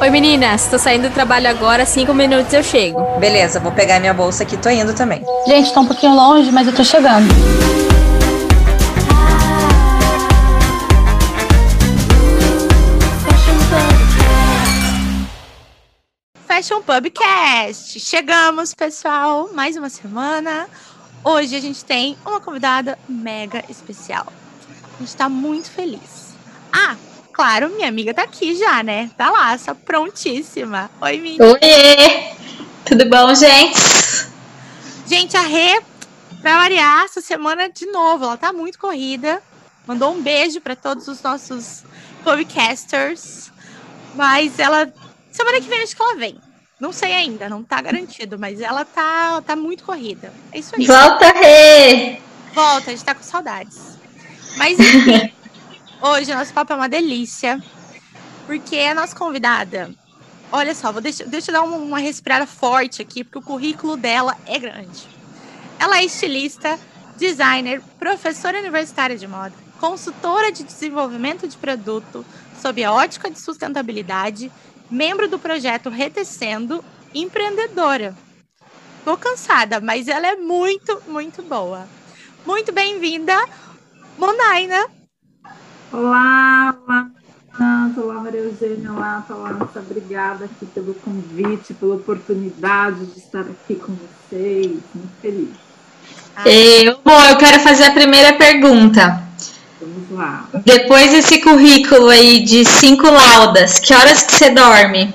Oi meninas, tô saindo do trabalho agora, cinco minutos eu chego. Beleza, vou pegar minha bolsa aqui, tô indo também. Gente, tá um pouquinho longe, mas eu tô chegando. Fashion Pubcast. Chegamos, pessoal, mais uma semana. Hoje a gente tem uma convidada mega especial. A gente tá muito feliz. Ah, claro, minha amiga tá aqui já, né? Tá lá, só prontíssima. Oi, menina. Oi! Tudo bom, gente? Gente, a Rê, pra variar, essa semana de novo, ela tá muito corrida. Mandou um beijo para todos os nossos podcasters. Mas ela. Semana que vem acho que ela vem. Não sei ainda, não tá garantido, mas ela tá, tá muito corrida. É isso aí. Volta, Rê! Volta, a gente tá com saudades. Mas enfim, hoje nosso papo é uma delícia. Porque a nossa convidada. Olha só, vou deixa, deixa eu dar uma, uma respirada forte aqui, porque o currículo dela é grande. Ela é estilista, designer, professora universitária de moda, consultora de desenvolvimento de produto sob a ótica de sustentabilidade, membro do projeto Retecendo, empreendedora. Tô cansada, mas ela é muito, muito boa. Muito bem-vinda, Monaina. Olá, olá, Renato, olá, Maria Eugênia, olá, Thalassa, obrigada aqui pelo convite, pela oportunidade de estar aqui com vocês, muito feliz. Eu, bom, eu quero fazer a primeira pergunta. Vamos lá. Depois desse currículo aí de cinco laudas, que horas que você dorme?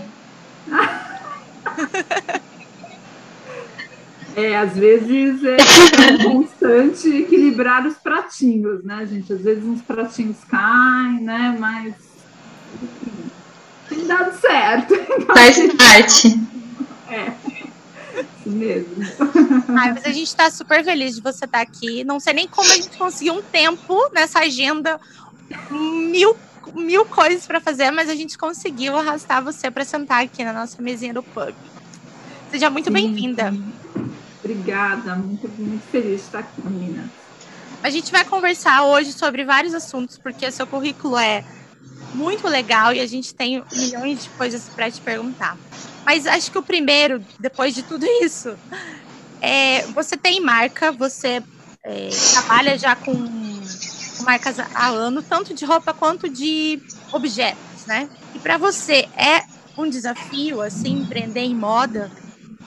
É, às vezes é constante equilibrar os pratinhos, né, gente? Às vezes uns pratinhos caem, né? Mas enfim, tem dado certo. Faz parte. É, isso mesmo. Ai, mas a gente tá super feliz de você estar aqui. Não sei nem como a gente conseguiu um tempo nessa agenda, mil, mil coisas para fazer, mas a gente conseguiu arrastar você para sentar aqui na nossa mesinha do pub. Seja muito bem-vinda. Obrigada, muito, muito feliz de estar aqui, meninas. A gente vai conversar hoje sobre vários assuntos, porque seu currículo é muito legal e a gente tem milhões de coisas para te perguntar. Mas acho que o primeiro, depois de tudo isso, é você tem marca, você é, trabalha já com, marcas há ano, tanto de roupa quanto de objetos, né? E para você é um desafio assim empreender em moda?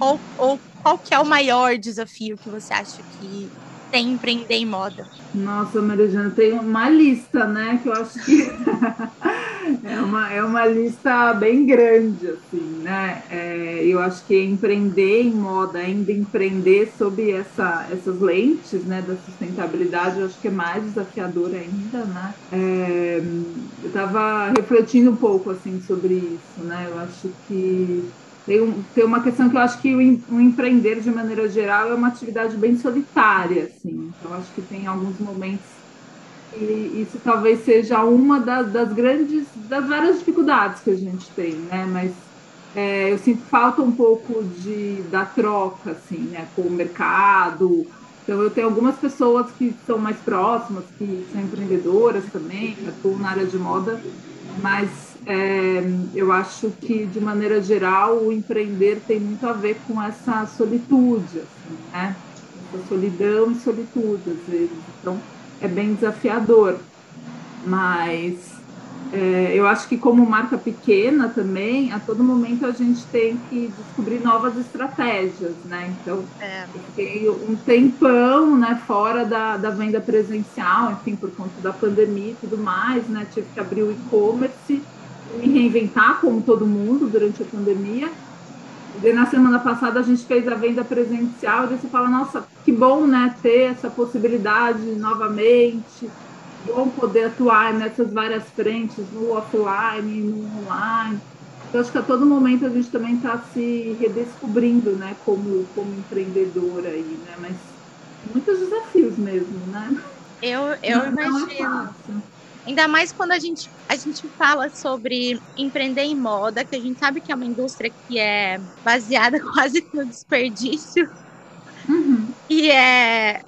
Ou, ou qual que é o maior desafio que você acha que tem empreender em moda? Nossa, Maria Jana, tem uma lista, né? Que eu acho que é, uma, é uma lista bem grande, assim, né? É, eu acho que empreender em moda, ainda empreender sob essa, essas lentes, né, da sustentabilidade, eu acho que é mais desafiador ainda, né? É, eu estava refletindo um pouco, assim, sobre isso, né? Eu acho que tem, tem uma questão que eu acho que o, o empreender, de maneira geral, é uma atividade bem solitária, assim. Então, acho que tem alguns momentos e isso talvez seja uma das, das grandes, das várias dificuldades que a gente tem, né? Mas é, eu sinto falta um pouco de, da troca, assim, né? Com o mercado. Então, eu tenho algumas pessoas que são mais próximas, que são empreendedoras também, que atuam na área de moda, mas é, eu acho que, de maneira geral, o empreender tem muito a ver com essa solitude, assim, né? Essa solidão e solitude, às vezes. Então, é bem desafiador. Mas é, eu acho que como marca pequena também, a todo momento a gente tem que descobrir novas estratégias, né? Então, É. eu fiquei um tempão, né, fora da, da venda presencial, enfim, por conta da pandemia e tudo mais, né? Tive que abrir o e-commerce, me reinventar como todo mundo durante a pandemia. E na semana passada a gente fez a venda presencial e você fala, nossa, que bom, né, ter essa possibilidade novamente, bom poder atuar nessas várias frentes, no offline, no online. Eu acho que a todo momento a gente também está se redescobrindo, né, como, como empreendedora aí, né, mas muitos desafios mesmo, né? Eu, eu Não é imagino. fácil. Ainda mais quando a gente, a gente fala sobre empreender em moda, que a gente sabe que é uma indústria que é baseada quase no desperdício Uhum. e é,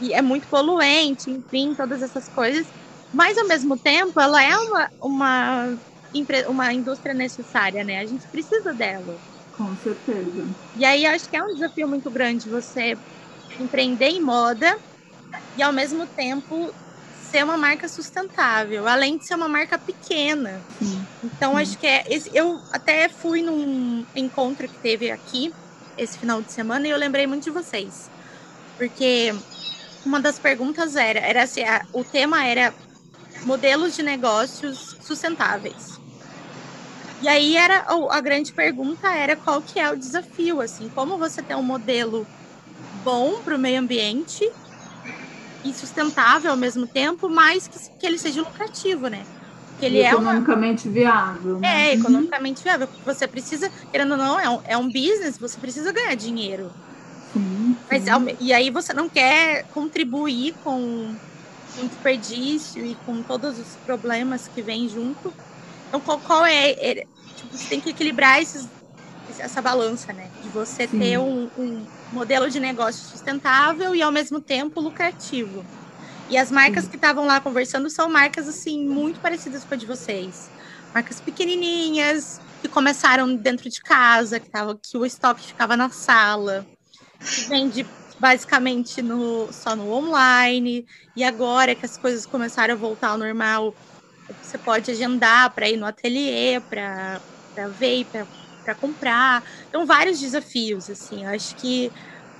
e é muito poluente, enfim, todas essas coisas. Mas ao mesmo tempo, ela é uma, uma uma indústria necessária, né? A gente precisa dela. Com certeza. E aí acho que é um desafio muito grande você empreender em moda e ao mesmo tempo ser uma marca sustentável, além de ser uma marca pequena. Sim. Então acho que é eu até fui num encontro que teve aqui esse final de semana e eu lembrei muito de vocês. Porque uma das perguntas era, era assim, a, o tema era modelos de negócios sustentáveis. E aí era a grande pergunta era qual que é o desafio, assim, como você tem um modelo bom para o meio ambiente e sustentável ao mesmo tempo, mas que, que ele seja lucrativo, né? Que ele é economicamente uma... viável. Né? É, economicamente viável. Você precisa, querendo ou não, é um, é um business, você precisa ganhar dinheiro. Sim, sim. Mas, e aí você não quer contribuir com o desperdício e com todos os problemas que vêm junto. Então, qual, qual é, é, Tipo, você tem que equilibrar esses, essa balança, né? De você sim. ter um, um modelo de negócio sustentável e ao mesmo tempo lucrativo. E as marcas Sim. que estavam lá conversando são marcas assim muito parecidas com a de vocês. Marcas pequenininhas que começaram dentro de casa, que tava que o estoque ficava na sala, que vende basicamente no, só no online. E agora que as coisas começaram a voltar ao normal, você pode agendar para ir no ateliê, para ver, para para comprar. Então, vários desafios, assim. Eu acho que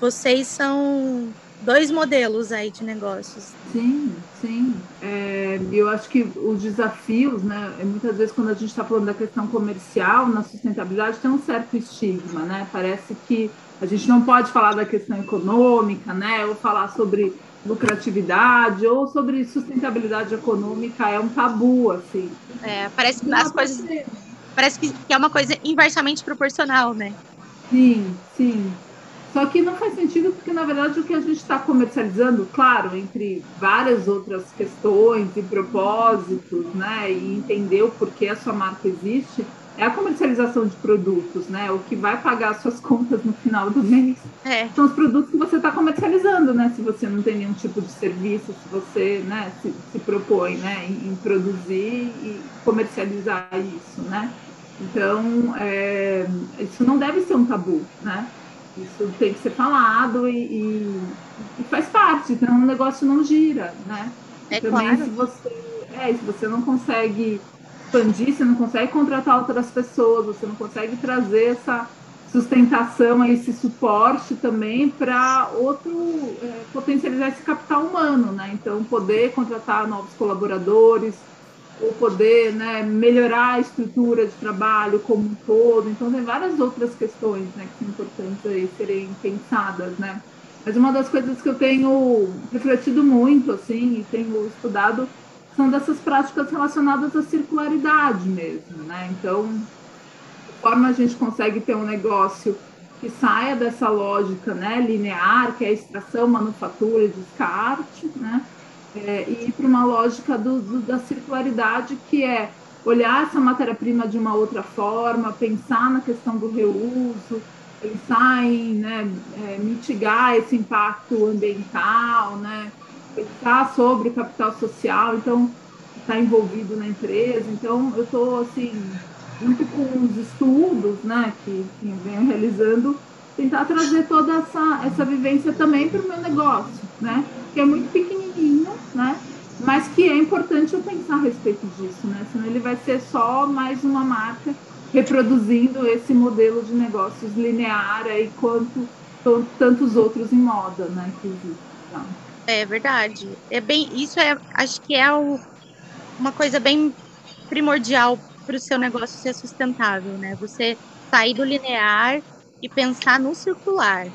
vocês são dois modelos aí de negócios. Sim, sim. É, eu acho que os desafios, né? Muitas vezes quando a gente está falando da questão comercial na sustentabilidade tem um certo estigma, né? Parece que a gente não pode falar da questão econômica, né? Ou falar sobre lucratividade ou sobre sustentabilidade econômica é um tabu, assim. É, parece que as coisas parece que, é uma coisa inversamente proporcional, né? Sim, sim. Só que não faz sentido porque, na verdade, o que a gente está comercializando, claro, entre várias outras questões e propósitos, né, e entender o porquê a sua marca existe, é a comercialização de produtos, né? O que vai pagar suas contas no final do mês é. são os produtos que você está comercializando, né? Se você não tem nenhum tipo de serviço, se você, né, se, se propõe, né, em, em produzir e comercializar isso, né? Então, é, isso não deve ser um tabu, né? Isso tem que ser falado e, e, e faz parte, então o negócio não gira, né? É Também claro. se você, é, se você não consegue expandir, você não consegue contratar outras pessoas, você não consegue trazer essa sustentação, esse suporte também para outro é, potencializar esse capital humano, né? Então poder contratar novos colaboradores, ou poder né, melhorar a estrutura de trabalho como um todo. Então, tem várias outras questões né, que são importantes aí serem pensadas, né? Mas uma das coisas que eu tenho refletido muito, assim, e tenho estudado, são dessas práticas relacionadas à circularidade mesmo, né? Então, forma a gente consegue ter um negócio que saia dessa lógica né, linear, que é extração, manufatura e descarte, né? é, e ir para uma lógica do, do, da circularidade, que é olhar essa matéria-prima de uma outra forma, pensar na questão do reuso, pensar em né, é, mitigar esse impacto ambiental, né, pensar sobre capital social, então está envolvido na empresa. Então eu estou assim junto com os estudos, né, que, que venho realizando, tentar trazer toda essa essa vivência também para o meu negócio, né, que é muito pequenininho né? Mas que é importante eu pensar a respeito disso, né? Senão ele vai ser só mais uma marca reproduzindo esse modelo de negócios linear aí quanto tantos outros em moda, né? Que Então. É verdade. É bem, isso é, acho que é o, uma coisa bem primordial para o seu negócio ser sustentável, né? Você sair do linear e pensar no circular.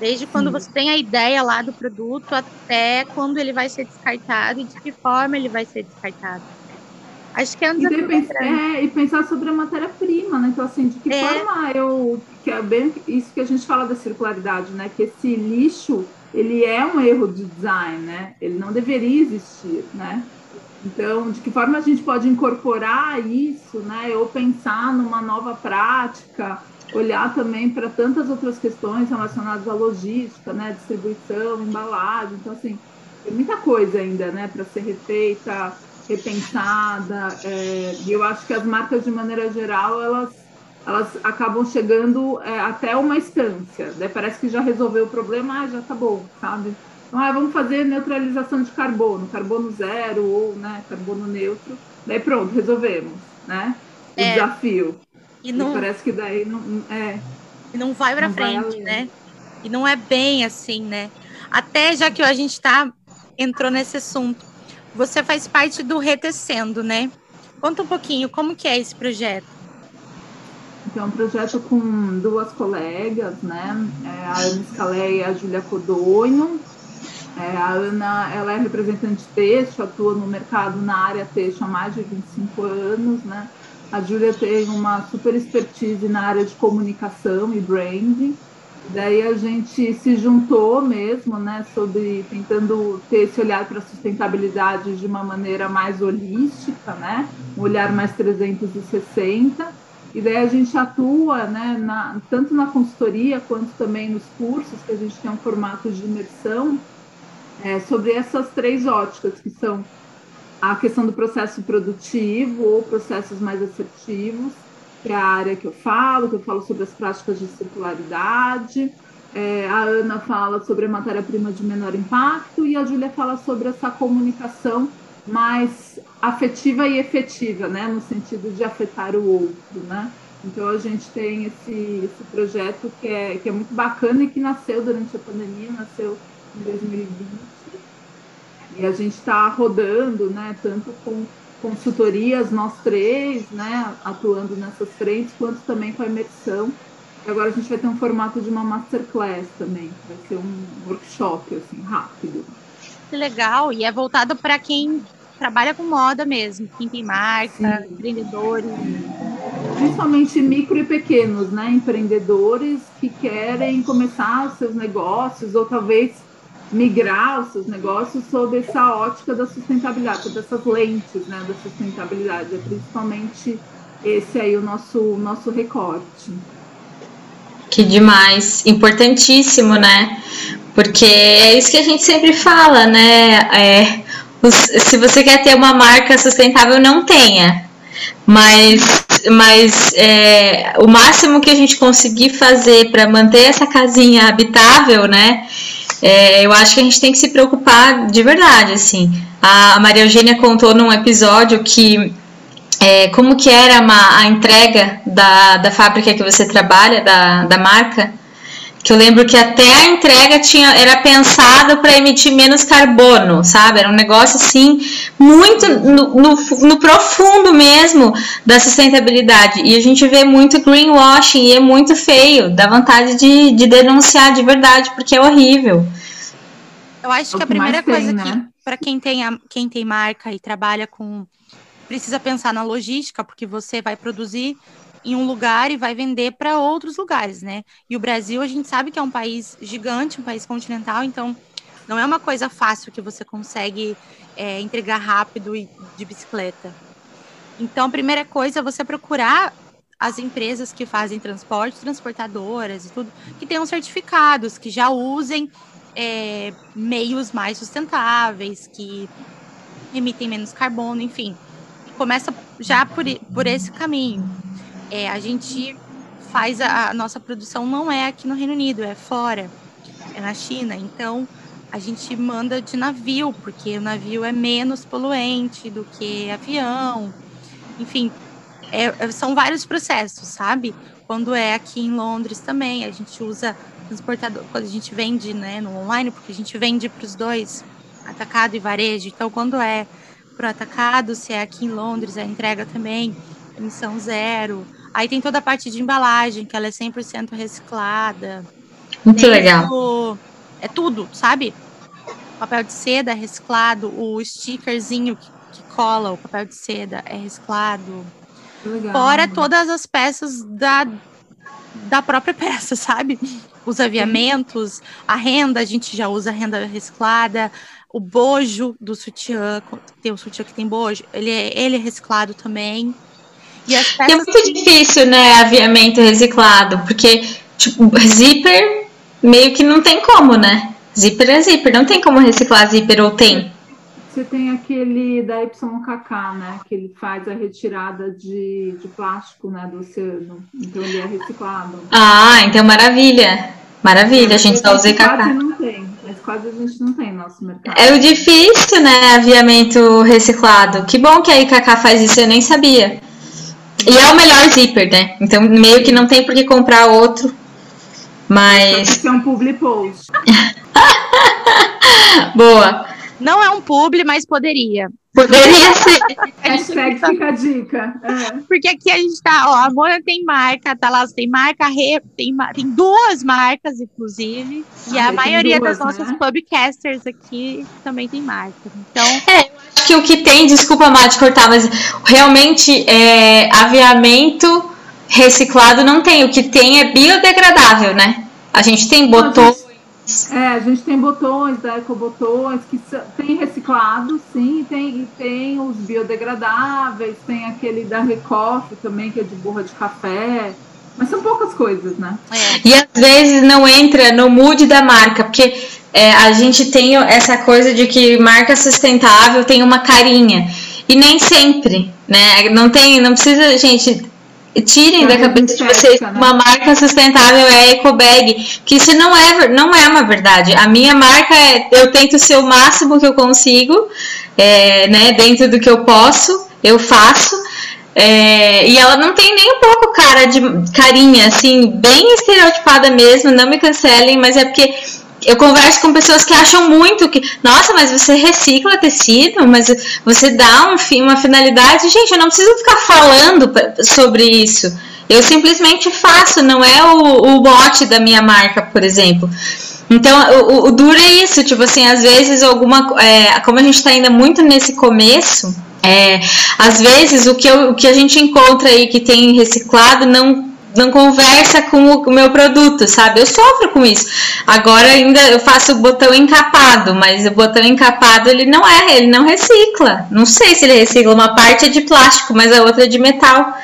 Desde quando você tem a ideia lá do produto até quando ele vai ser descartado e de que forma ele vai ser descartado. Acho que é um desafio e, é, e pensar sobre a matéria-prima, né? Então, assim, de que é. forma eu. Que é bem isso que a gente fala da circularidade, né? Que esse lixo, ele é um erro de design, né? Ele não deveria existir, né? Então, de que forma a gente pode incorporar isso, né? Ou pensar numa nova prática, olhar também para tantas outras questões relacionadas à logística, né, distribuição, embalagem, então assim, tem muita coisa ainda, né, para ser refeita, repensada. É, e eu acho que as marcas, de maneira geral, elas, elas acabam chegando é, até uma instância. Daí parece que já resolveu o problema, ah, já tá bom, sabe? Então, ah, vamos fazer neutralização de carbono, carbono zero ou né, carbono neutro. Daí pronto, resolvemos, né? O É. desafio. E não, E parece que daí não é. e não vai vai frente, além. né? E não é bem assim, né? Até já que a gente tá entrou nesse assunto, você faz parte do Retecendo, né? Conta um pouquinho como que é esse projeto. Então, é um projeto com duas colegas, né? É, a Ana Scalé e a Júlia Codonho. É, a Ana, ela é representante têxtil, atua no mercado na área têxtil há mais de 25 anos, né? A Júlia tem uma super expertise na área de comunicação e branding. Daí a gente se juntou mesmo, né, sobre tentando ter esse olhar para a sustentabilidade de uma maneira mais holística, né, um olhar mais 360. E daí a gente atua, né, na, tanto na consultoria quanto também nos cursos, que a gente tem um formato de imersão, é, sobre essas três óticas, que são a questão do processo produtivo ou processos mais assertivos, que é a área que eu falo, que eu falo sobre as práticas de circularidade. É, a Ana fala sobre a matéria-prima de menor impacto e a Júlia fala sobre essa comunicação mais afetiva e efetiva, né, no sentido de afetar o outro, né? Então a gente tem esse, esse projeto que é, que é muito bacana e que nasceu durante a pandemia, nasceu em 2020. E a gente está rodando, né, tanto com consultorias, nós três, né, atuando nessas frentes, quanto também com a imersão. E agora a gente vai ter um formato de uma masterclass também, vai ser um workshop, assim, rápido. Legal, e é voltado para quem trabalha com moda mesmo, quem tem marca, Sim. empreendedores. Principalmente micro e pequenos, né, empreendedores que querem começar os seus negócios ou talvez migrar os seus negócios sob essa ótica da sustentabilidade, sob essas lentes, né, da sustentabilidade. É principalmente esse aí o nosso, nosso recorte. Que demais, importantíssimo, né? Porque é isso que a gente sempre fala, né? É, se você quer ter uma marca sustentável, não tenha. Mas, mas é, o máximo que a gente conseguir fazer para manter essa casinha habitável, né? é, eu acho que a gente tem que se preocupar de verdade, assim. A Maria Eugênia contou num episódio que é, como que era uma- a entrega da, da fábrica que você trabalha, da, da marca, que eu lembro que até a entrega tinha, era pensada para emitir menos carbono, sabe? Era um negócio assim, muito no, no, no profundo mesmo da sustentabilidade. E a gente vê muito greenwashing e é muito feio, dá vontade de, de denunciar de verdade, porque é horrível. Eu acho que a que primeira tem, coisa que, né? para quem tem, a- quem tem marca e trabalha com. Precisa pensar na logística, porque você vai produzir em um lugar e vai vender para outros lugares, né? E o Brasil, a gente sabe que é um país gigante, um país continental, então não é uma coisa fácil que você consegue é, entregar rápido e de bicicleta. Então, a primeira coisa é você procurar as empresas que fazem transporte, transportadoras e tudo, que tenham certificados, que já usem é, meios mais sustentáveis, que emitem menos carbono, enfim. Começa já por, por esse caminho. É, a gente faz a, a nossa produção não é aqui no Reino Unido, é fora, é na China. Então a gente manda de navio, porque o navio é menos poluente do que avião. Enfim, é- é- são vários processos, sabe? Quando é aqui em Londres também, a gente usa transportador, quando a gente vende né, no online, porque a gente vende para os dois, atacado e varejo. Então, quando é para atacado, se é aqui em Londres, a entrega também, emissão zero. Aí tem toda a parte de embalagem, que ela é 100% reciclada. Muito Tem legal. o- É tudo, sabe? Papel de seda é reciclado, o stickerzinho que, que cola o papel de seda é reciclado. Legal. Fora todas as peças da, da própria peça, sabe? Os aviamentos, a renda, a gente já usa renda reciclada, o bojo do sutiã, tem o sutiã que tem bojo, ele é, ele é reciclado também. E as E é peças muito difícil, né, aviamento reciclado, porque, tipo, zíper meio que não tem como, né? Zíper é zíper, não tem como reciclar zíper ou tem. você tem aquele da YKK, né? Que ele faz a retirada de, de plástico né, do oceano. Então ele é reciclado. Ah, então maravilha. Maravilha, a gente só usa IKK. Quase não tem, mas quase a gente não tem no nosso mercado. É o difícil, né? Aviamento reciclado. Que bom que a IKK faz isso, eu nem sabia. E é o melhor zíper, né? Então meio que não tem por que comprar outro. Mas. Isso é um public post. Boa. Não é um publi, mas poderia. Poderia ser. Hashtag fica a dica. É. Porque aqui a gente tá, ó, a Mona tem marca, tá lá, tem marca, re, tem, tem duas marcas, inclusive. e Ah, a tem maioria duas, das nossas né? pubcasters aqui também tem marca. Então, Acho que o que tem, desculpa, Má, de cortar, mas realmente é, aviamento reciclado não tem. O que tem é biodegradável, né? A gente tem botões. É, a gente tem botões da Ecobotões que tem reciclado, sim, tem, e tem os biodegradáveis, tem aquele da Recoff também, que é de borra de café. Mas são poucas coisas, né? é. E às vezes não entra no mood da marca, porque é, a gente tem essa coisa de que marca sustentável tem uma carinha. E nem sempre, né? Não tem, não precisa, gente. Tirem da Carinha cabeça de vocês né? uma marca sustentável é ecobag, que isso não é, não é uma verdade. A minha marca é, eu tento ser o máximo que eu consigo, é, né, dentro do que eu posso, eu faço. É, e ela não tem nem um pouco cara de carinha, assim, bem estereotipada mesmo, não me cancelem, mas é porque eu converso com pessoas que acham muito que, nossa, mas você recicla tecido, mas você dá um fim, uma finalidade. Gente, eu não preciso ficar falando sobre isso. Eu simplesmente faço, não é o, o mote da minha marca, por exemplo. Então, o, o- duro é isso, tipo assim, às vezes alguma. é, como a gente tá ainda muito nesse começo, é, às vezes o que, eu- o que a gente encontra aí que tem reciclado não, não conversa com o, meu produto, sabe? Eu sofro com isso. Agora ainda eu faço o botão encapado, mas o botão encapado ele não é, ele não recicla. Não sei se ele recicla, uma parte é de plástico, mas a outra é de metal.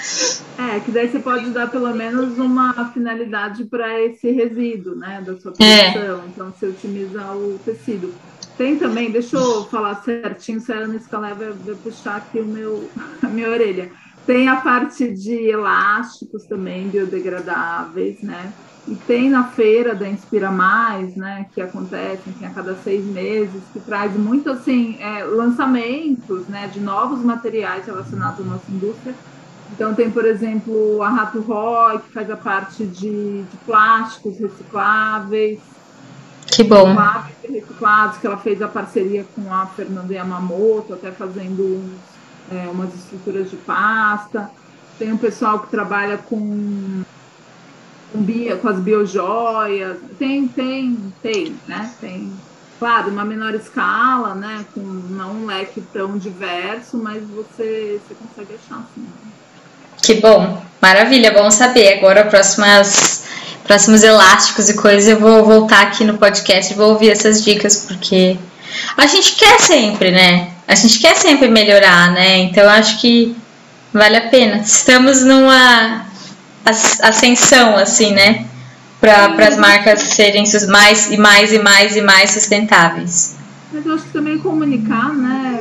É, que daí você pode dar pelo menos uma finalidade para esse resíduo, né, da sua É. produção. Então, você otimiza o tecido. Tem também, deixa eu falar certinho, se a Ana Scalé vai, vai puxar aqui o meu, a minha orelha. Tem a parte de elásticos também, biodegradáveis, né? E tem na feira da Inspira Mais, né, que acontece enfim, a cada seis meses, que traz muito assim é, lançamentos, né, de novos materiais relacionados à nossa indústria. Então tem, por exemplo, a Rato Roy, que faz a parte de, de plásticos recicláveis, Que bom. plásticos reciclados, que ela fez a parceria com a Fernanda Yamamoto, até fazendo uns, é, umas estruturas de pasta. Tem um pessoal que trabalha com, com, bio, com as biojoias. Tem, tem, tem, né? Tem, claro, uma menor escala, né? Com não um leque tão diverso, mas você, você consegue achar assim. Que bom. Maravilha, bom saber. Agora, próximas, próximos elásticos e coisas, eu vou voltar aqui no podcast e vou ouvir essas dicas, porque a gente quer sempre, né? A gente quer sempre melhorar, né? Então, acho que vale a pena. Estamos numa as- ascensão, assim, né? Para as marcas serem mais e mais e mais e mais sustentáveis. Mas eu acho que também comunicar, né,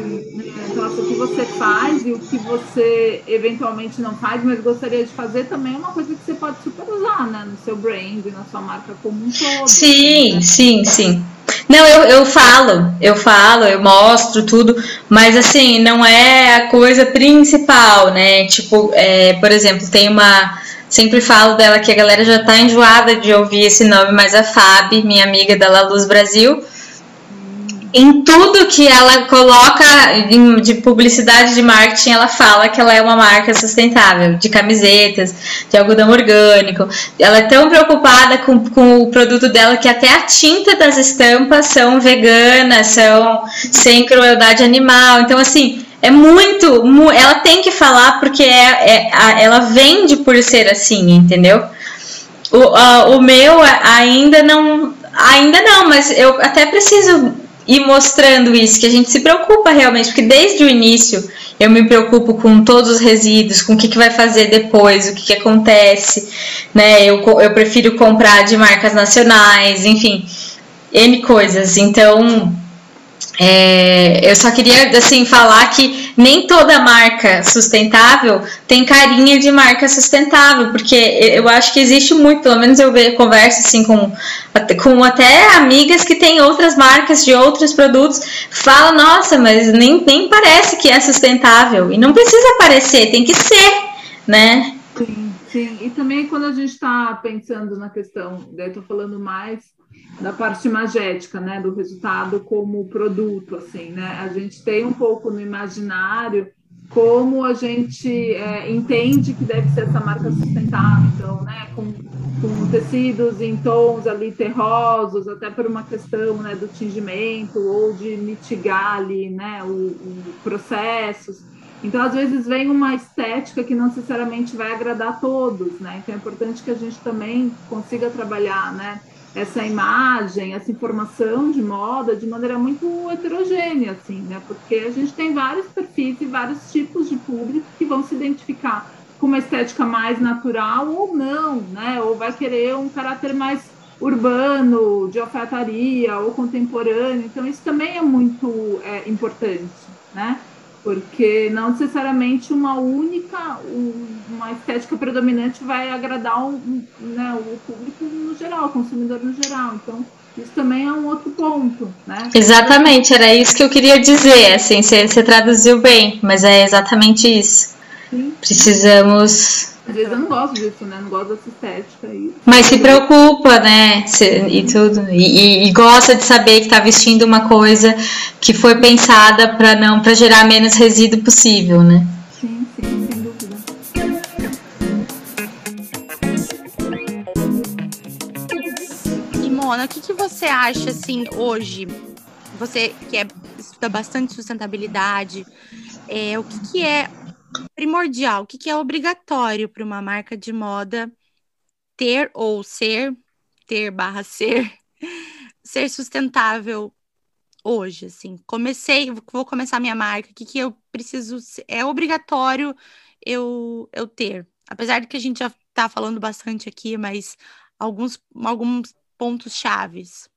ao que você faz e o que você eventualmente não faz, mas gostaria de fazer também é uma coisa que você pode super usar, né, no seu brand, na sua marca como um todo. Sim, né? sim, sim. Não, eu, eu falo, eu falo, eu mostro tudo, mas assim, não é a coisa principal, né? Tipo, é, por exemplo, tem uma. Sempre falo dela que a galera já tá enjoada de ouvir esse nome, mas a Fábio, minha amiga da La Luz Brasil, em tudo que ela coloca de publicidade de marketing, ela fala que ela é uma marca sustentável, de camisetas, de algodão orgânico. Ela é tão preocupada com, com o produto dela que até a tinta das estampas são veganas, são sem crueldade animal. Então, assim, é muito. mu- ela tem que falar porque é, é- ela vende por ser assim, entendeu? O, o meu ainda não. Ainda não, mas eu até preciso ir mostrando isso, que a gente se preocupa realmente, porque desde o início eu me preocupo com todos os resíduos, com o que, que vai fazer depois, o que, que acontece, né? Eu, eu prefiro comprar de marcas nacionais, enfim, N coisas. Então, é, eu só queria assim falar que nem toda marca sustentável tem carinha de marca sustentável, porque eu acho que existe muito, pelo menos eu vejo, converso assim com, com até amigas que têm outras marcas de outros produtos, falam, nossa, mas nem, nem parece que é sustentável. E não precisa parecer, tem que ser, né? Sim, sim. E também quando a gente está pensando na questão, estou falando mais da parte imagética, né, do resultado como produto, assim, né? A gente tem um pouco no imaginário como a gente é, entende que deve ser essa marca sustentável, então, né, com, com tecidos em tons ali terrosos, até por uma questão, né, do tingimento ou de mitigar ali, né, o, o processos. Então, às vezes, vem uma estética que não necessariamente vai agradar a todos, né? Então, é importante que a gente também consiga trabalhar, né? Essa imagem, essa informação de moda de maneira muito heterogênea, assim, né? Porque a gente tem vários perfis e vários tipos de público que vão se identificar com uma estética mais natural ou não, né? Ou vai querer um caráter mais urbano, de alfaiataria ou contemporâneo. Então, isso também é muito é, importante, né? Porque não necessariamente uma única, uma estética predominante vai agradar o, né, o público no geral, o consumidor no geral. Então, isso também é um outro ponto, né? Exatamente, era isso que eu queria dizer, assim, você, você traduziu bem, mas é exatamente isso. Sim. Precisamos às vezes eu não gosto disso, né? Não gosto dessa estética aí. Mas se preocupa, né? e tudo. E, e, e, gosta de saber que está vestindo uma coisa que foi pensada para não para gerar menos resíduo possível, né? Sim, sim, sem dúvida. E Mona, o que, que você acha assim hoje? Você que é, estuda bastante sustentabilidade, é, o que, que é primordial, o que, que é obrigatório para uma marca de moda ter ou ser, ter barra ser, ser sustentável hoje, assim. Comecei, vou começar minha marca, o que, que eu preciso, é obrigatório eu, eu ter. Apesar de que a gente já está falando bastante aqui, mas alguns, alguns pontos chaves.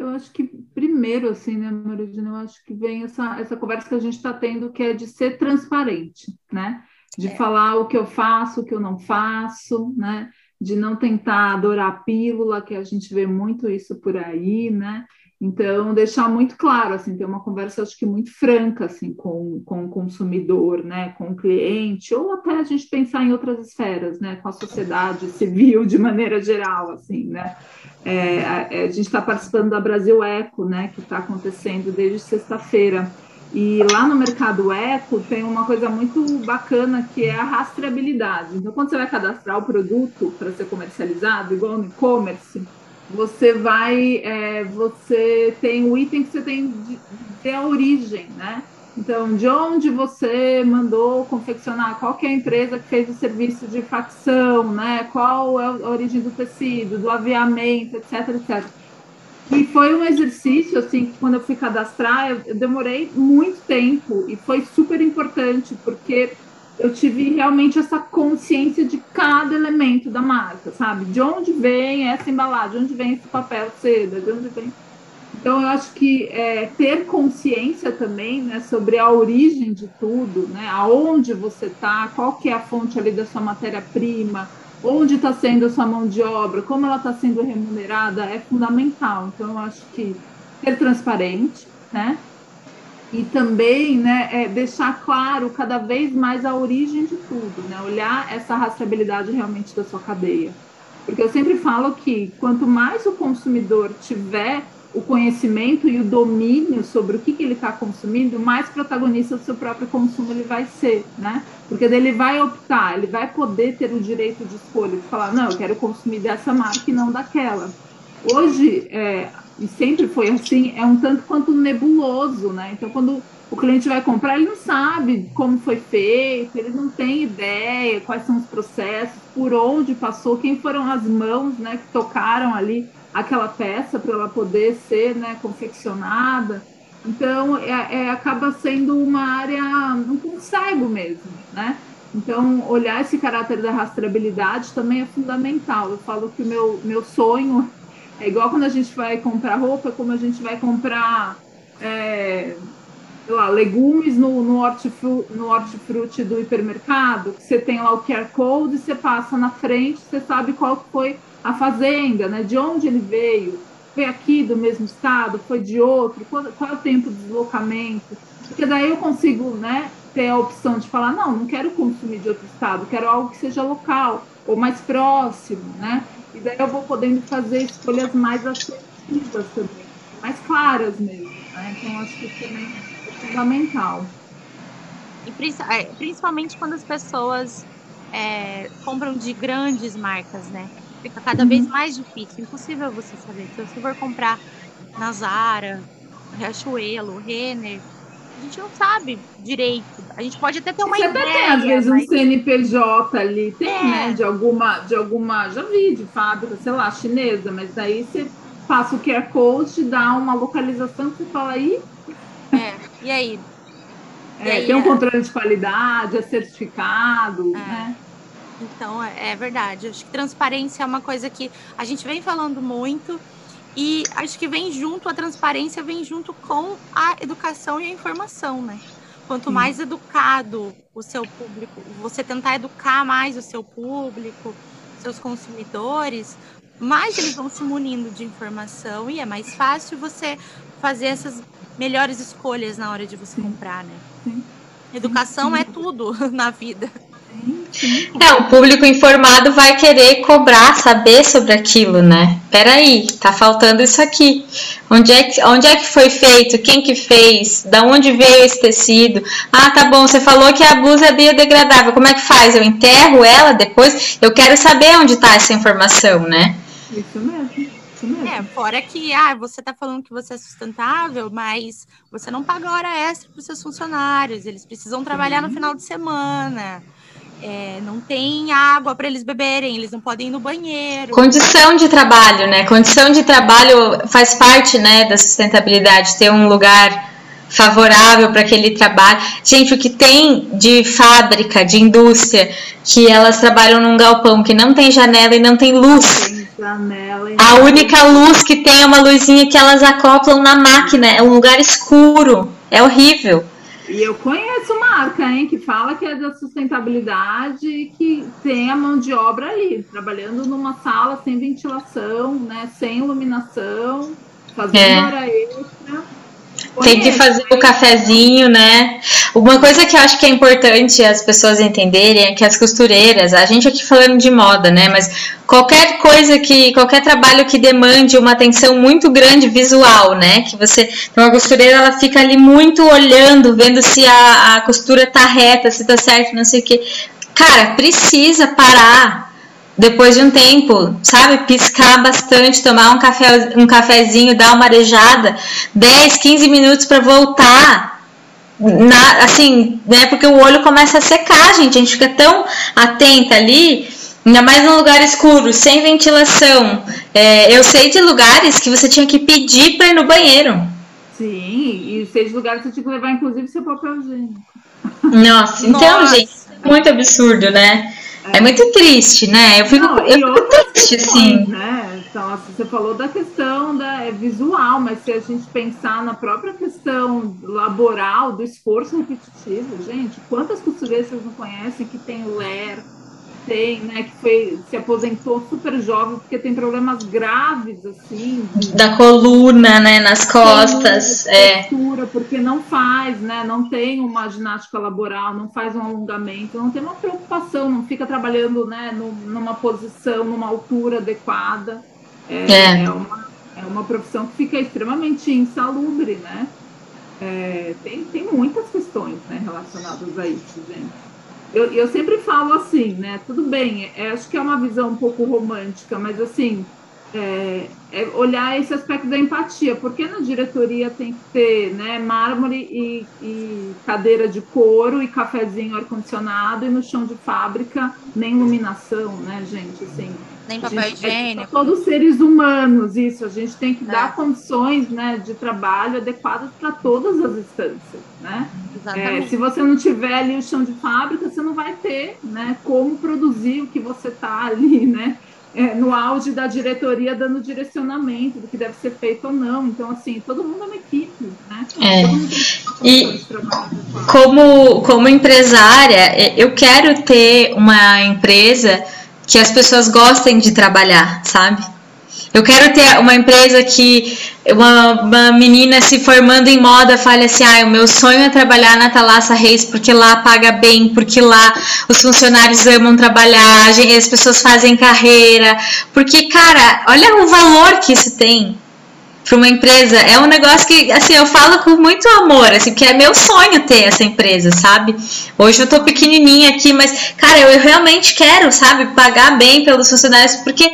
Eu acho que primeiro, assim, né, Maridina, eu acho que vem essa, essa conversa que a gente está tendo, que é de ser transparente, né? De é. falar o que eu faço, o que eu não faço, né? De não tentar adorar a pílula, que a gente vê muito isso por aí, né? Então, deixar muito claro, assim, ter uma conversa, acho que muito franca, assim, com, com o consumidor, né, com o cliente, ou até a gente pensar em outras esferas, né, com a sociedade civil de maneira geral, assim, né. É, a, a, gente está participando da Brasil Eco, né, que está acontecendo desde sexta-feira, e lá no mercado eco tem uma coisa muito bacana que é a rastreabilidade. Então, quando você vai cadastrar o produto para ser comercializado, igual no e-commerce, você vai, é, você tem o item que você tem de, de a origem, né? Então, de onde você mandou confeccionar, qual que é a empresa que fez o serviço de facção, né? Qual é a origem do tecido, do aviamento, etc, etc. E foi um exercício, assim, que quando eu fui cadastrar, eu, eu demorei muito tempo e foi super importante, porque eu tive realmente essa consciência de cada elemento da marca, sabe? De onde vem essa embalagem, de onde vem esse papel seda, de onde vem. Então, eu acho que é, ter consciência também né, sobre a origem de tudo, né, aonde você está, qual que é a fonte ali da sua matéria-prima, onde está sendo a sua mão de obra, como ela está sendo remunerada, é fundamental. Então, eu acho que ser transparente, né? E também né, é deixar claro cada vez mais a origem de tudo, né? olhar essa rastreabilidade realmente da sua cadeia. Porque eu sempre falo que quanto mais o consumidor tiver o conhecimento e o domínio sobre o que, que ele está consumindo, mais protagonista do seu próprio consumo ele vai ser, né? Porque ele vai optar, ele vai poder ter o direito de escolha, de falar, não, eu quero consumir dessa marca e não daquela. Hoje, é, e sempre foi assim, é um tanto quanto nebuloso, né? Então, quando o cliente vai comprar, ele não sabe como foi feito, ele não tem ideia quais são os processos, por onde passou, quem foram as mãos, né, que tocaram ali aquela peça para ela poder ser, né, confeccionada. Então, é, é, acaba sendo uma área, um cego mesmo, né? Então, olhar esse caráter da rastreabilidade também é fundamental. Eu falo que o meu, meu sonho é igual quando a gente vai comprar roupa, como a gente vai comprar é, lá, legumes no, no, hortifruti, no hortifruti do hipermercado, você tem lá o QR Code, você passa na frente, você sabe qual foi a fazenda, né? De onde ele veio, foi aqui do mesmo estado, foi de outro, qual, qual é o tempo de deslocamento, porque daí eu consigo, né, ter a opção de falar, não, não quero consumir de outro estado, quero algo que seja local ou mais próximo, né? E daí eu vou podendo fazer escolhas mais assertivas também, mais claras mesmo, né? Então acho que isso também é fundamental. E é, principalmente quando as pessoas é, compram de grandes marcas, né? Fica cada uhum. vez mais difícil, impossível você saber. Se você for comprar na Zara, Riachuelo, Renner, a gente não sabe direito. A gente pode até ter uma Você ideia. Você tem, às vezes, mas... um CNPJ ali, tem, é. né? De alguma, de alguma, já vi, de fábrica, sei lá, chinesa, mas daí você passa o QR Code, dá uma localização que você fala aí. É, e aí? É, e aí tem um é... controle de qualidade, é certificado, é. né? Então, é, é verdade. Acho que transparência é uma coisa que a gente vem falando muito e acho que vem junto, a transparência vem junto com a educação e a informação, né? Quanto mais educado o seu público, você tentar educar mais o seu público, seus consumidores, mais eles vão se munindo de informação e é mais fácil você fazer essas melhores escolhas na hora de você comprar, né? Sim. Educação é tudo na vida. É, o público informado vai querer cobrar, saber sobre aquilo, né? Peraí, tá faltando isso aqui. Onde é, que, onde é que foi feito? Quem que fez? Da onde veio esse tecido? Ah, tá bom, você falou que a blusa é biodegradável. Como é que faz? Eu enterro ela depois? Eu quero saber onde tá essa informação, né? Isso mesmo. Isso mesmo. É, fora que ah, você está falando que você é sustentável, mas você não paga hora extra para os seus funcionários, eles precisam trabalhar no final de semana é, não tem água para eles beberem, eles não podem ir no banheiro. Condição de trabalho, né? Condição de trabalho faz parte, né, da sustentabilidade, ter um lugar favorável para aquele trabalho. Gente, o que tem de fábrica, de indústria, que elas trabalham num galpão que não tem janela e não tem luz. Janela, a única luz que tem é uma luzinha que elas acoplam na máquina, é um lugar escuro, é horrível. E eu conheço marca, hein, que fala que é da sustentabilidade e que tem a mão de obra ali, trabalhando numa sala sem ventilação, né, sem iluminação, fazendo é. hora extra. Tem que fazer o cafezinho, né? Uma coisa que eu acho que é importante as pessoas entenderem é que as costureiras, a gente aqui falando de moda, né? Mas qualquer coisa que, qualquer trabalho que demande uma atenção muito grande visual, né? Que você, então a costureira ela fica ali muito olhando, vendo se a, a costura tá reta, se tá certo, não sei o que. Cara, precisa parar depois de um tempo, sabe, piscar bastante, tomar um, café, um cafezinho, dar uma arejada, 10, 15 minutos para voltar. Na, assim, né? Porque o olho começa a secar, gente. A gente fica tão atenta ali, ainda mais num lugar escuro, sem ventilação. É, eu sei de lugares que você tinha que pedir para ir no banheiro. Sim, e sei de lugares que você tinha que levar, inclusive, seu papel higiênico. Nossa, então, Nossa. gente, muito absurdo, né? É. é, muito triste, né? Eu fico, Não, eu fico triste, assim. Né? Então, assim, você falou da questão da é visual, mas se a gente pensar na própria questão laboral, do esforço repetitivo, gente, quantas costureiras vocês não conhecem que tem o LER, tem, né, que foi, se aposentou super jovem porque tem problemas graves, assim. De, da coluna, né, nas costas. é. Postura, porque não faz, né, não tem uma ginástica laboral, não faz um alongamento, não tem uma preocupação, não fica trabalhando, né, no, numa posição, numa altura adequada. É, é. é, uma, é uma profissão que fica extremamente insalubre, né. É, tem, tem muitas questões né, relacionadas a isso, gente eu, eu sempre falo assim, né? Tudo bem, é, acho que é uma visão um pouco romântica, mas assim, é, é, olhar esse aspecto da empatia, porque na diretoria tem que ter né, mármore e, e cadeira de couro e cafezinho ar-condicionado e no chão de fábrica nem iluminação, né, gente? Assim, nem papel gente, é higiênico. É, todos seres humanos, isso. A gente tem que é. dar condições né, de trabalho adequadas para todas as instâncias, né? É, se você não tiver ali o chão de fábrica, você não vai ter né, como produzir o que você está ali, né? é, no auge da diretoria dando direcionamento do que deve ser feito ou não. Então, assim, todo mundo é uma equipe, né? É. E como, como empresária, eu quero ter uma empresa que as pessoas gostem de trabalhar, sabe? Eu quero ter uma empresa que uma, uma menina se formando em moda fale assim: ah, o meu sonho é trabalhar na Thalassa Reis porque lá paga bem, porque lá os funcionários amam trabalhar, as pessoas fazem carreira. Porque, cara, olha o valor que isso tem para uma empresa. É um negócio que, assim, eu falo com muito amor, assim, que é meu sonho ter essa empresa, sabe? Hoje eu tô pequenininha aqui, mas, cara, eu realmente quero, sabe, pagar bem pelos funcionários, porque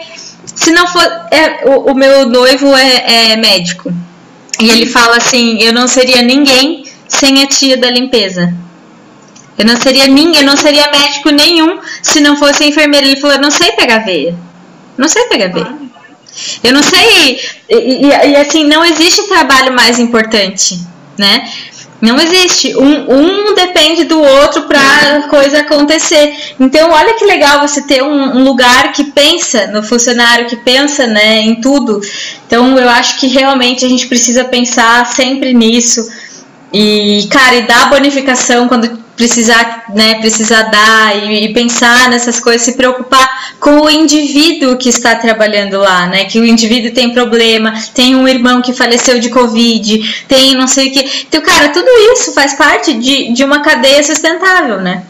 se não for. É, o, o, meu noivo é, é médico. E ele fala assim: eu não seria ninguém sem a tia da limpeza. Eu não seria ninguém, eu não seria médico nenhum se não fosse enfermeira. Ele falou: eu não sei pegar veia. Não sei pegar veia. Eu não sei. E, e, e assim, não existe trabalho mais importante, né? Não existe. Um, um depende do outro para a coisa acontecer. Então, olha que legal você ter um, um, lugar que pensa no funcionário, que pensa né, em tudo. Então, eu acho que realmente a gente precisa pensar sempre nisso. E, cara, e dar bonificação quando precisar, né, precisar dar e, e, pensar nessas coisas, se preocupar com o indivíduo que está trabalhando lá, né? Que o indivíduo tem problema, tem um irmão que faleceu de Covid, tem não sei o que. Então, cara, tudo isso faz parte de, de uma cadeia sustentável, né?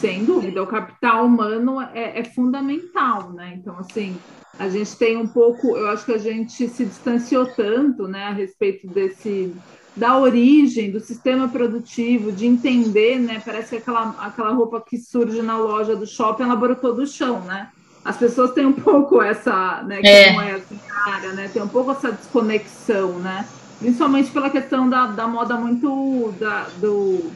Sem dúvida, o capital humano é, é fundamental, né? Então, assim, a gente tem um pouco, eu acho que a gente se distanciou tanto, né, a respeito desse da origem do sistema produtivo, de entender, né? Parece que aquela, aquela roupa que surge na loja do shopping, ela brotou do chão, né? As pessoas têm um pouco essa, né? Que é. não é assim, né? Tem um pouco essa desconexão, né? Principalmente pela questão da, da moda muito da, do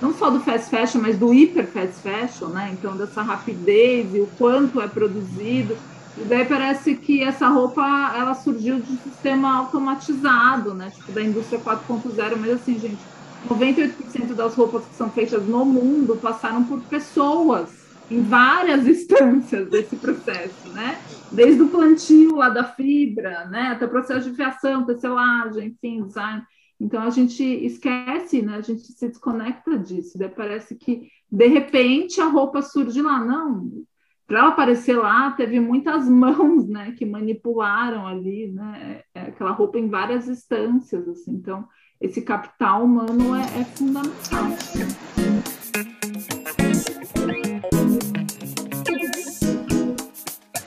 não só do fast fashion, mas do hiper fast fashion, né? Então dessa rapidez e o quanto é produzido. E daí parece que essa roupa ela surgiu de um sistema automatizado, né? Tipo da indústria 4.0, mas assim, gente, 98% das roupas que são feitas no mundo passaram por pessoas em várias instâncias desse processo, né? Desde o plantio lá da fibra, né? Até o processo de fiação, tecelagem, enfim, design. Então a gente esquece, né? A gente se desconecta disso. Daí parece que de repente a roupa surge lá. Não, para ela aparecer lá, teve muitas mãos, né, que manipularam ali, né, é, aquela roupa em várias instâncias, assim. Então, esse capital humano é, é fundamental.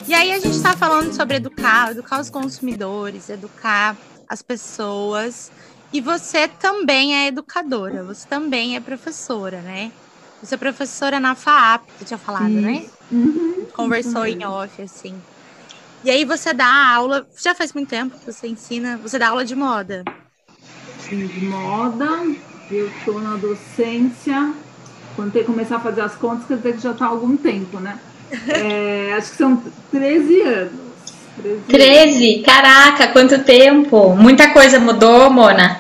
E aí a gente está falando sobre educar, educar os consumidores, educar as pessoas. E você também é educadora, você também é professora, né? Você é professora na FAAP, você tinha falado, Isso. né? Uhum, Conversou uhum. em off, assim. E aí você dá aula, já faz muito tempo que você ensina, você dá aula de moda. Sim, de moda. Eu estou na docência. Quando tem que começar a fazer as contas, quer dizer que já está há algum tempo, né? É, acho que são 13 anos. 13, 13? Anos. Caraca, quanto tempo! Muita coisa mudou, Mona.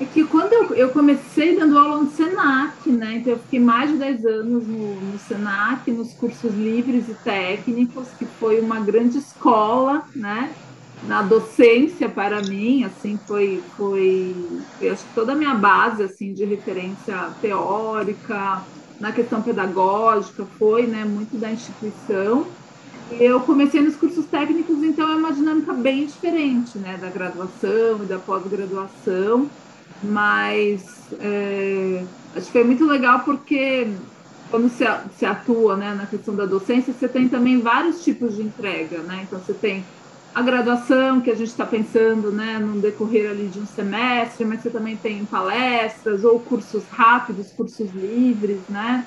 É que quando eu, eu comecei dando aula no SENAC, né? Então eu fiquei mais de 10 anos no, no SENAC, nos cursos livres e técnicos, que foi uma grande escola, né? Na docência para mim, assim, foi, foi, eu acho que toda a minha base, assim, de referência teórica, na questão pedagógica, foi, né, muito da instituição. Eu comecei nos cursos técnicos, então é uma dinâmica bem diferente, né, da graduação e da pós-graduação mas é, acho que foi muito legal porque quando se, se atua né, na questão da docência, você tem também vários tipos de entrega, né? Então você tem a graduação que a gente está pensando, né, no decorrer ali de um semestre, mas você também tem palestras ou cursos rápidos, cursos livres, né?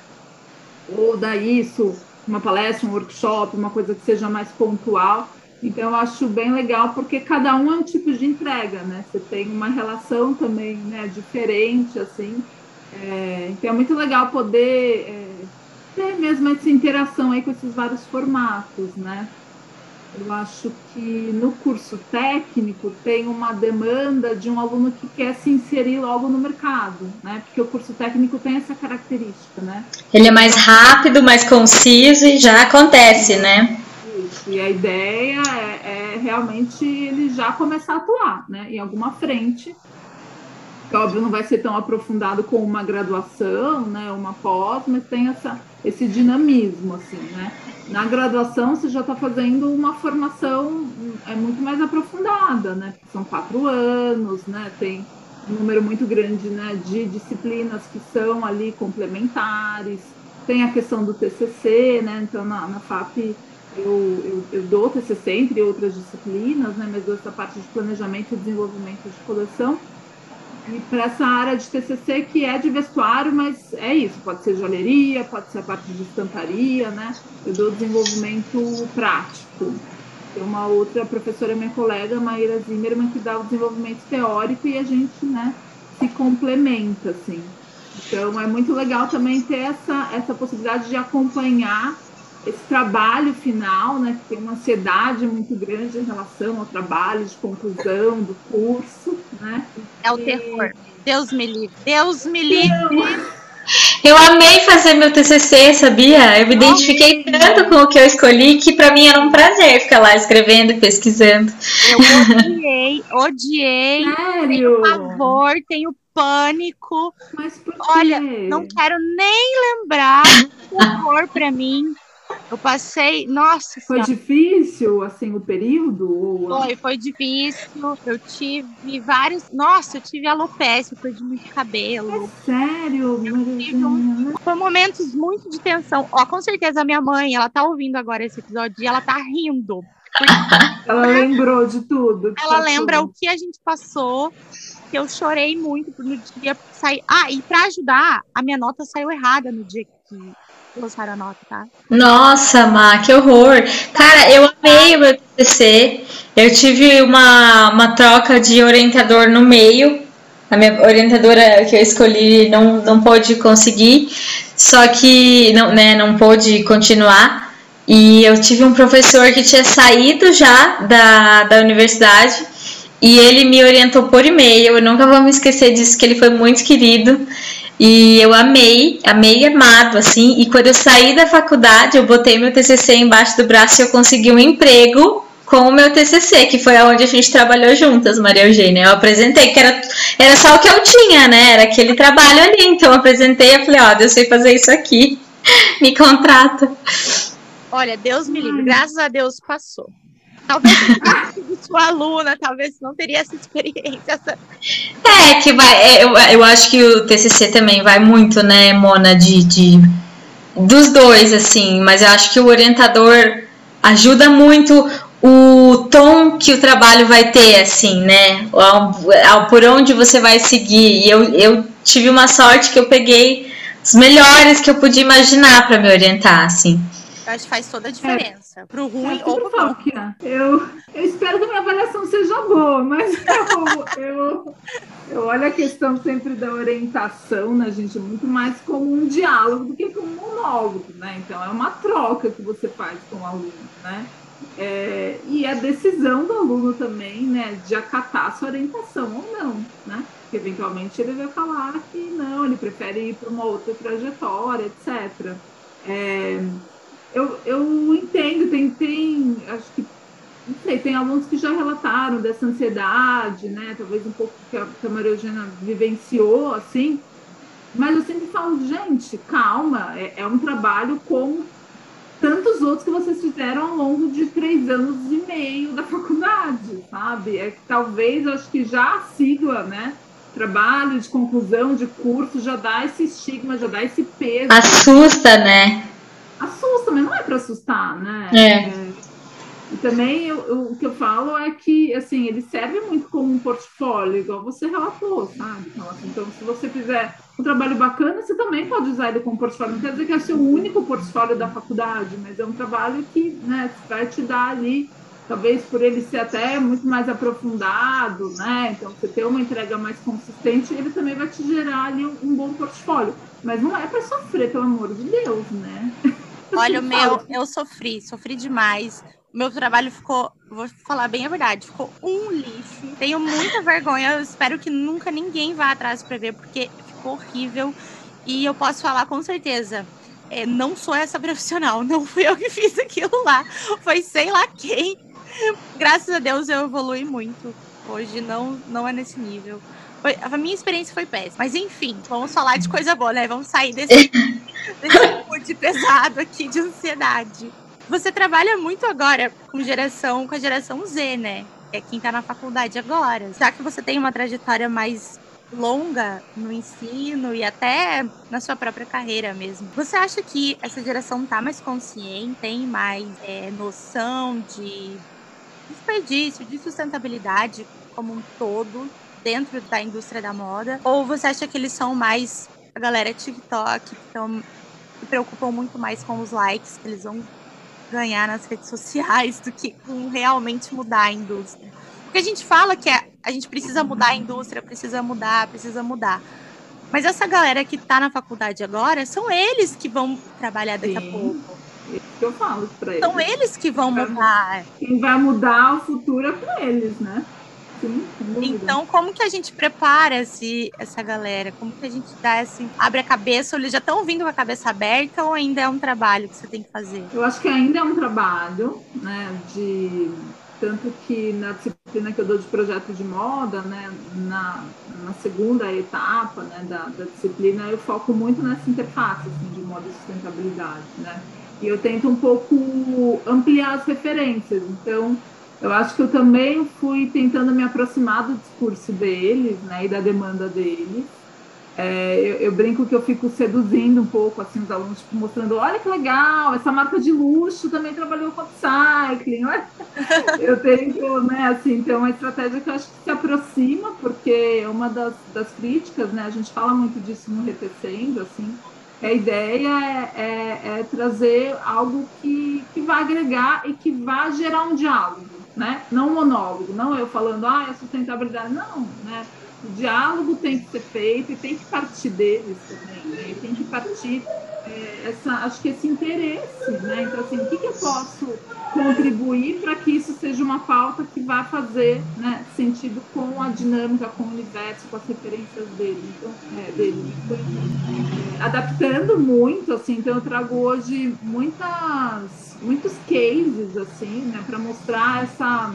Ou daí isso, uma palestra, um workshop, uma coisa que seja mais pontual. Então, eu acho bem legal, porque cada um é um tipo de entrega, né? Você tem uma relação também né, diferente, assim. É, então, é muito legal poder é, ter mesmo essa interação aí com esses vários formatos, né? Eu acho que no curso técnico tem uma demanda de um aluno que quer se inserir logo no mercado, né? Porque o curso técnico tem essa característica, né? Ele é mais rápido, mais conciso e já acontece, né? Isso. E a ideia é, é realmente ele já começar a atuar, né? Em alguma frente. Que óbvio não vai ser tão aprofundado como uma graduação, né? Uma pós, mas tem essa, esse dinamismo, assim, né? Na graduação você já está fazendo uma formação é muito mais aprofundada, né? São quatro anos, né? Tem um número muito grande né, de disciplinas que são ali complementares. Tem a questão do TCC, né? Então, na, na FAP, eu, eu, eu, dou TCC entre outras disciplinas, né? Mas dou essa parte de planejamento e desenvolvimento de coleção. E para essa área de TCC que é de vestuário, mas é isso, pode ser joalheria, pode ser a parte de estamparia, né? Eu dou desenvolvimento prático. Tem uma outra professora, minha colega, Maíra Zimmermann, que dá o desenvolvimento teórico e a gente, né, se complementa, assim. Então, é muito legal também ter essa, essa possibilidade de acompanhar esse trabalho final, né, que tem uma ansiedade muito grande em relação ao trabalho de conclusão do curso, né? É o terror. Deus me livre. Deus me livre. Eu amei fazer meu TCC, sabia? Eu me identifiquei tanto com o que eu escolhi que para mim era um prazer ficar lá escrevendo e pesquisando. Eu odiei, odiei. Sério? Tenho pavor, tenho pânico. Mas por quê? Olha, não quero nem lembrar. Horror para mim. Eu passei, nossa Foi senhora, difícil, assim, o período? Foi, foi difícil. Eu tive vários. Nossa, eu tive alopecia, perdi muito cabelo. Sério, tive um- Mariazinha? Foi momentos muito de tensão. Ó, com certeza a minha mãe, ela tá ouvindo agora esse episódio e ela tá rindo. Ela lembrou de tudo. Ela passou. lembra o que a gente passou, que eu chorei muito no dia sair. Ah, e pra ajudar, a minha nota saiu errada no dia que a nota, tá? Nossa, Má, que horror. Cara, eu amei o meu TCC. Eu tive uma, uma troca de orientador no meio. A minha orientadora que eu escolhi não, não pôde conseguir, só que não, né, não pôde continuar. E eu tive um professor que tinha saído já da, da universidade e ele me orientou por e-mail. Eu nunca vou me esquecer disso, que ele foi muito querido. E eu amei, amei amado, assim. E quando eu saí da faculdade, eu botei meu TCC embaixo do braço e eu consegui um emprego com o meu TCC, que foi aonde a gente trabalhou juntas, Maria Eugênia. Eu apresentei, que era, era só o que eu tinha, né? Era aquele trabalho ali. Então eu apresentei e falei, ó, eu sei fazer isso aqui. Me contrata. Olha, Deus me livre, graças a Deus passou. Talvez sua aluna, talvez não teria essa experiência. É, que vai. é, eu, eu acho que o TCC também vai muito, né, Mona, de, de. Dos dois, assim. Mas eu acho que o orientador ajuda muito o tom que o trabalho vai ter, assim, né? Por onde você vai seguir. E eu, eu tive uma sorte que eu peguei os melhores que eu podia imaginar para me orientar, assim. Eu acho que faz toda a diferença. Pro É, ruim eu ou pro bom. que, é. eu, eu espero que a minha avaliação seja boa, mas eu, eu, eu olho a questão sempre da orientação, né, gente, muito mais como um diálogo do que como um monólogo, né? Então é uma troca que você faz com o aluno, né? É, e a decisão do aluno também, né, de acatar a sua orientação ou não, né? Porque eventualmente ele vai falar que não, ele prefere ir para uma outra trajetória, etc. É, eu, eu entendo, tem, tem, acho que, não sei, tem alunos que já relataram dessa ansiedade, né? Talvez um pouco que a, que a Maria Eugênia vivenciou, assim. Mas eu sempre falo, gente, calma, é, é um trabalho como tantos outros que vocês fizeram ao longo de três anos e meio da faculdade, sabe? É que talvez, acho que já a sigla, né? Trabalho de conclusão de curso já dá esse estigma, já dá esse peso Assusta, né? Assusta, mas não é para assustar, né? É. E também eu- eu- o que eu falo é que assim ele serve muito como um portfólio, igual você relatou, sabe? Então, assim, então, se você fizer um trabalho bacana, você também pode usar ele como portfólio. Não quer dizer que é o seu único portfólio da faculdade, mas é um trabalho que né, vai te dar ali, talvez por ele ser até muito mais aprofundado, né? Então, você ter uma entrega mais consistente, ele também vai te gerar ali um, um bom portfólio. Mas não é para sofrer, pelo amor de Deus, né? Olha, o Eu meu, eu sofri, sofri demais. O meu trabalho ficou, vou falar bem a verdade, ficou um lixo. Tenho muita vergonha, eu espero que nunca ninguém vá atrás para ver, porque ficou horrível. E eu posso falar com certeza. é, não sou essa profissional, não fui eu que fiz aquilo lá, foi sei lá quem. Graças a Deus eu evolui muito. Hoje não, não é nesse nível. Foi, a minha experiência foi péssima. Mas enfim, vamos falar de coisa boa, né? Vamos sair desse, desse pesado aqui de ansiedade. Você trabalha muito agora com geração, com a geração Z, né? É quem tá na faculdade agora. Já que você tem uma trajetória mais longa no ensino e até na sua própria carreira mesmo. Você acha que essa geração tá mais consciente, tem mais é, noção de desperdício, de sustentabilidade como um todo dentro da indústria da moda? Ou você acha que eles são mais a galera TikTok, que se preocupam muito mais com os likes que eles vão ganhar nas redes sociais do que com realmente mudar a indústria? Porque a gente fala que a, a gente precisa mudar a indústria, precisa mudar, precisa mudar. Mas essa galera que está na faculdade agora, são eles que vão trabalhar daqui Sim. a pouco. Isso que eu falo para eles. São eles que vão mudar. Quem vai mudar o futuro é com eles, né? Então, como que a gente prepara esse, essa galera? Como que a gente dá assim, abre a cabeça, ou eles já estão vindo com a cabeça aberta, ou ainda é um trabalho que você tem que fazer? Eu acho que ainda é um trabalho, né, de tanto que na disciplina que eu dou de projeto de moda, né, na, na segunda etapa né, da, da, disciplina, eu foco muito nessa interface assim, de moda e sustentabilidade, né? E eu tento um pouco ampliar as referências. Então, eu acho que eu também fui tentando me aproximar do discurso deles, né, e da demanda deles. É, eu, eu, brinco que eu fico seduzindo um pouco assim os alunos, tipo, mostrando, olha que legal, essa marca de luxo também trabalhou com upcycling. eu tenho, né, assim, então uma estratégia que eu acho que se aproxima, porque é uma das, das críticas, né, a gente fala muito disso no Repecendo, assim, a ideia é, é, é trazer algo que, que vai agregar e que vai gerar um diálogo né? Não monólogo, não eu falando, ah, é sustentabilidade, não, né? O diálogo tem que ser feito e tem que partir deles também, né? E tem que partir é, essa, acho que esse interesse, né? Então, assim, o que, que eu posso contribuir para que isso seja uma pauta que vá fazer né, sentido com a dinâmica, com o universo, com as referências dele, então, é, dele. Então, adaptando muito, assim, então eu trago hoje muitas muitos cases assim, né, para mostrar essa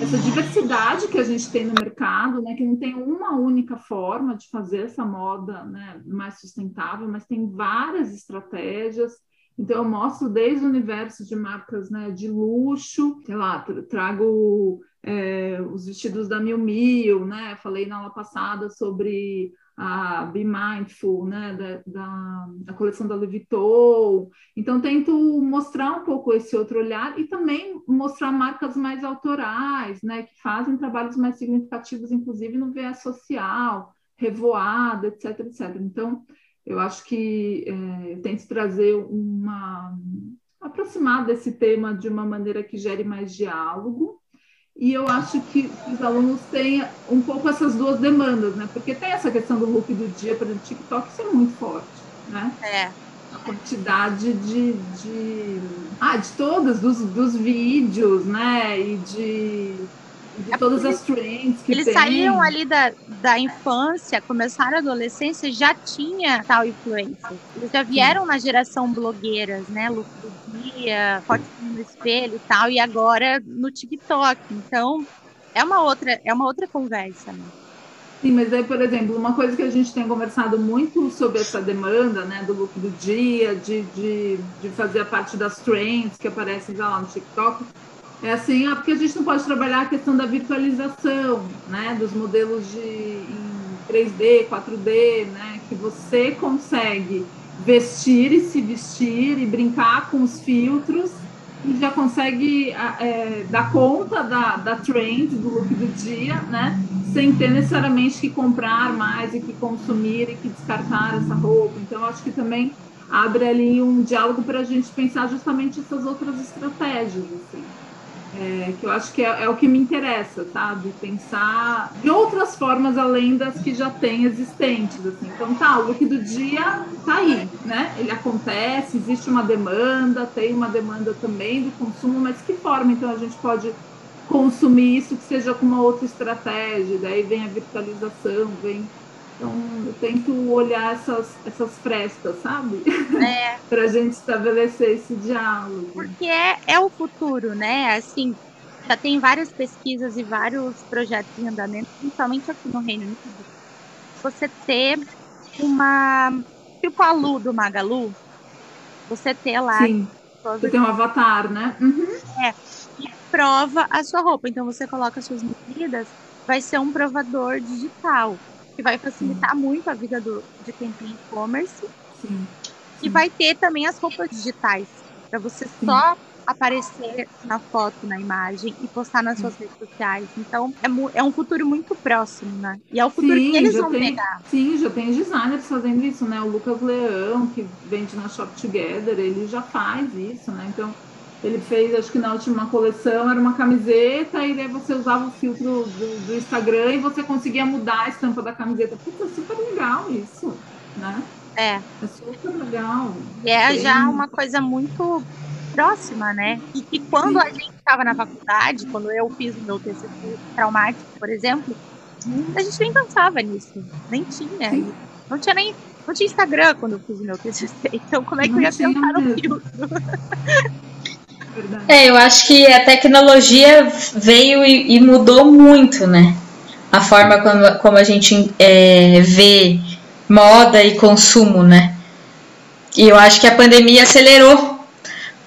essa diversidade que a gente tem no mercado, né, que não tem uma única forma de fazer essa moda né, mais sustentável, mas tem várias estratégias. Então, eu mostro desde o universo de marcas né, de luxo, sei lá, trago é, os vestidos da Miu Miu, né? Falei na aula passada sobre a Be Mindful, né, da, da, da, coleção da Louis Vuitton. Então, tento mostrar um pouco esse outro olhar e também mostrar marcas mais autorais, né, que fazem trabalhos mais significativos, inclusive no viés social, revoada, etc, etc. Então, eu acho que é, eu tento trazer uma aproximar desse tema de uma maneira que gere mais diálogo e eu acho que os alunos têm um pouco essas duas demandas, né? Porque tem essa questão do look do dia para o TikTok, isso é muito forte, né? É. A quantidade de, de, ah, de todas, dos, dos vídeos, né? E de de é todas as trends que Eles tem. saíram ali da, da infância, começaram a adolescência, já tinha tal influência. Eles já vieram Sim. na geração blogueiras, né? Look do dia, foto no espelho e tal, e agora no TikTok. Então, é uma outra, é uma outra conversa, né? Sim, mas aí, por exemplo, uma coisa que a gente tem conversado muito sobre essa demanda, né, do look do dia, de, de, de fazer a parte das trends que aparecem já lá no TikTok, é assim, porque a gente não pode trabalhar a questão da virtualização, né, dos modelos de em 3D, 4D, né, que você consegue vestir e se vestir e brincar com os filtros e já consegue é, dar conta da, da trend, do look do dia, né, sem ter necessariamente que comprar mais e que consumir e que descartar essa roupa. Então, acho que também abre ali um diálogo para a gente pensar justamente essas outras estratégias, assim é, que eu acho que é, é, o que me interessa, sabe? Pensar de outras formas além das que já tem existentes, assim. Então, tá, o look do dia tá aí, né? Ele acontece, existe uma demanda, tem uma demanda também do consumo, mas que forma, então, a gente pode consumir isso que seja com uma outra estratégia? Daí vem a virtualização, vem Então, eu tento olhar essas, essas frestas, sabe? É. para a gente estabelecer esse diálogo. Porque é, é o futuro, né? Assim, já tem várias pesquisas e vários projetos em andamento, principalmente aqui no Reino Unido. Você ter uma. Tipo a Lu do Magalu, você ter lá. Sim. Você tem um avatar, né? Uhum. É. E prova a sua roupa. Então você coloca suas medidas, vai ser um provador digital, que vai facilitar Sim. muito a vida do, de quem tem e-commerce. Sim. E vai ter também as roupas digitais, para você Sim. só aparecer na foto, na imagem e postar nas suas redes sociais. Então, é, é um futuro muito próximo, né? E é o futuro sim, que eles vão tem, pegar. Sim, já tem designers fazendo isso, né? O Lucas Leão, que vende na Shop Together, ele já faz isso, né? Então, ele fez, acho que na última coleção era uma camiseta e daí você usava o filtro do, do Instagram e você conseguia mudar a estampa da camiseta. Putz, é super legal isso, né? É. É super legal. E é Tem... já uma coisa muito próxima, né? E que quando a gente estava na faculdade, quando eu fiz o meu TCC traumático, por exemplo, a gente nem pensava nisso, nem tinha. Sim. Não tinha nem não tinha Instagram quando eu fiz o meu TCC, então como é que não eu ia pensar no filtro? É, eu acho que a tecnologia veio e, e mudou muito, né? A forma como, como a gente é, vê moda e consumo, né? E eu acho que a pandemia acelerou,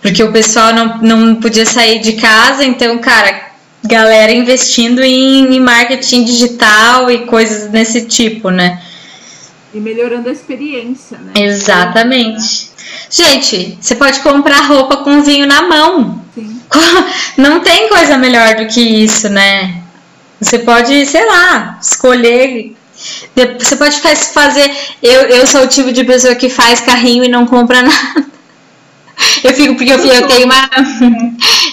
porque o pessoal não, não podia sair de casa, então, cara, galera investindo em, em marketing digital e coisas desse tipo, né? E melhorando a experiência, né? Exatamente. Gente, você pode comprar roupa com vinho na mão. Sim. Não tem coisa melhor do que isso, né? Você pode, sei lá, escolher você pode fazer. Eu, eu sou o tipo de pessoa que faz carrinho e não compra nada. Eu fico porque eu, eu tenho uma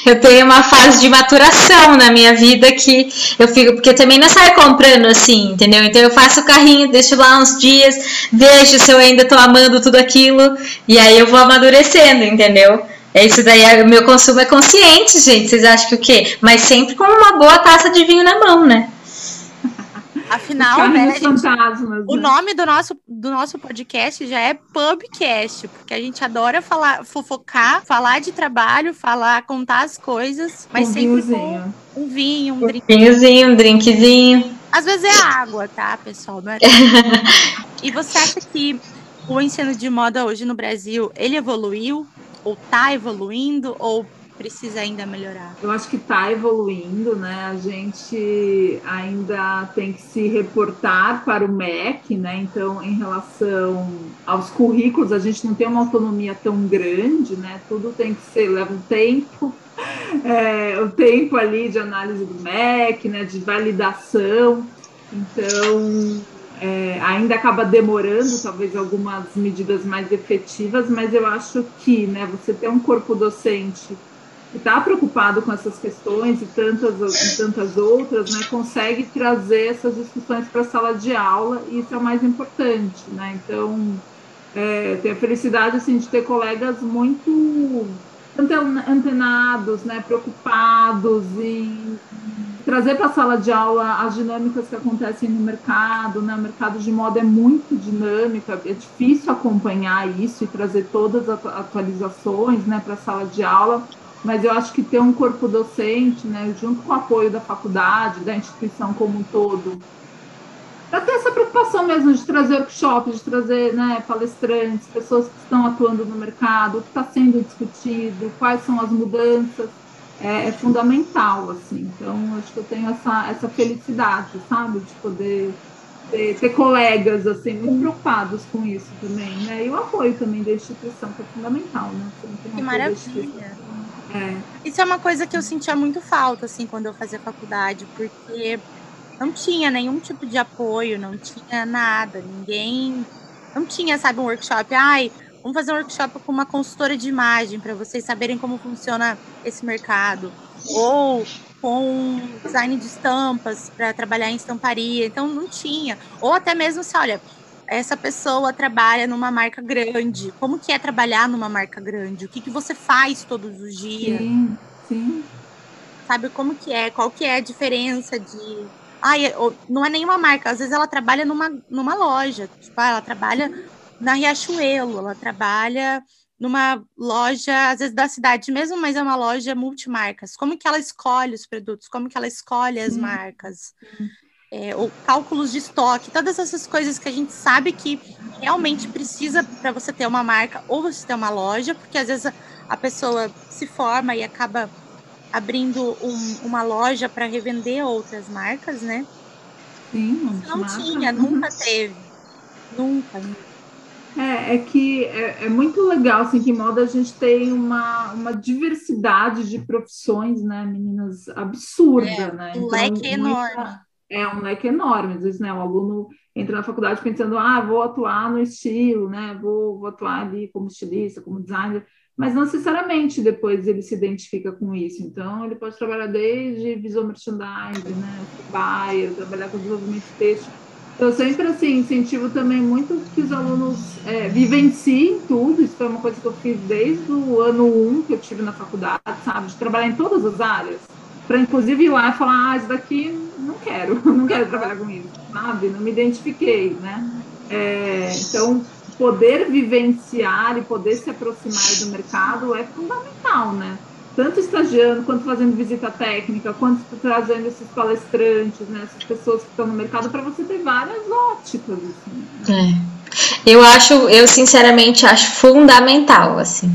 eu tenho uma fase de maturação na minha vida que eu fico porque também não sai comprando assim, entendeu? Então eu faço o carrinho, deixo lá uns dias, vejo se eu ainda tô amando tudo aquilo e aí eu vou amadurecendo, entendeu? É isso daí, o meu consumo é consciente, gente. Vocês acham que o quê? Mas sempre com uma boa taça de vinho na mão, né? Afinal, né, gente, o né? nome do nosso, do nosso podcast já é Pubcast, porque a gente adora falar, fofocar, falar de trabalho, falar, contar as coisas, mas um sempre vinhozinho. com um vinho, um, um drink. Vinhozinho, um drinkzinho. Às vezes é água, tá, pessoal? Não é e você acha que o ensino de moda hoje no Brasil, ele evoluiu? Ou tá evoluindo? Ou precisa ainda melhorar? Eu acho que está evoluindo, né? A gente ainda tem que se reportar para o MEC, né? Então, em relação aos currículos, a gente não tem uma autonomia tão grande, né? Tudo tem que ser, leva um tempo. É, o tempo ali de análise do MEC, né, de validação. Então, é, ainda acaba demorando, talvez, algumas medidas mais efetivas, mas eu acho que né, você ter um corpo docente que está preocupado com essas questões e tantas, e tantas outras, né, consegue trazer essas discussões para a sala de aula e isso é o mais importante, né? Então, é, ter a felicidade assim, de ter colegas muito antenados, né, preocupados em trazer para a sala de aula as dinâmicas que acontecem no mercado, né? O mercado de moda é muito dinâmico, é difícil acompanhar isso e trazer todas as atualizações, né, para a sala de aula mas eu acho que ter um corpo docente, né, junto com o apoio da faculdade, da instituição como um todo, para ter essa preocupação mesmo de trazer workshops, de trazer né, palestrantes, pessoas que estão atuando no mercado, o que está sendo discutido, quais são as mudanças, é, é, fundamental, assim. Então, acho que eu tenho essa, essa felicidade, sabe, de poder ter, ter, colegas, assim, muito preocupados com isso também, né, e o apoio também da instituição, que é fundamental, né. Que maravilha! É. Isso é uma coisa que eu sentia muito falta, assim, quando eu fazia faculdade, porque não tinha nenhum tipo de apoio, não tinha nada, ninguém. Não tinha, sabe, um workshop. Ai, vamos fazer um workshop com uma consultora de imagem para vocês saberem como funciona esse mercado. Ou com design de estampas para trabalhar em estamparia. Então não tinha. Ou até mesmo se, olha, essa pessoa trabalha numa marca grande. Como que é trabalhar numa marca grande? O que, que você faz todos os dias? Sim, sim. Sabe como que é? Qual que é a diferença de Ai, não é nenhuma marca, às vezes ela trabalha numa, numa loja. Tipo, ela trabalha na Riachuelo, ela trabalha numa loja, às vezes da cidade mesmo, mas é uma loja multimarcas. Como que ela escolhe os produtos? Como que ela escolhe as marcas? É, ou cálculos de estoque, todas essas coisas que a gente sabe que realmente precisa para você ter uma marca ou você ter uma loja, porque às vezes a, a pessoa se forma e acaba abrindo um, uma loja para revender outras marcas, né? Sim, não tinha, nunca teve. Nunca. É, é que é, é, muito legal, assim, que em moda a gente tem uma, uma diversidade de profissões, né, meninas, absurda, é, né? Um então, leque enorme. É um leque enorme. Às vezes, né, o aluno entra na faculdade pensando, ah, vou atuar no estilo, né, vou, vou atuar ali como estilista, como designer, mas não necessariamente depois ele se identifica com isso. Então, ele pode trabalhar desde visual merchandising, né, buyer, trabalhar com desenvolvimento texto eu sempre assim incentivo também muito que os alunos é, vivenciem tudo. Isso foi uma coisa que eu fiz desde o ano 1 um que eu tive na faculdade, sabe? De trabalhar em todas as áreas. Para inclusive ir lá e falar, ah, isso daqui não quero, não quero trabalhar com isso, sabe? Não me identifiquei, né? É, então, poder vivenciar e poder se aproximar do mercado é fundamental, né? tanto estagiando, quanto fazendo visita técnica, quanto trazendo esses palestrantes, né, essas pessoas que estão no mercado, para você ter várias óticas. Assim, né? é. Eu acho, eu sinceramente acho fundamental, assim,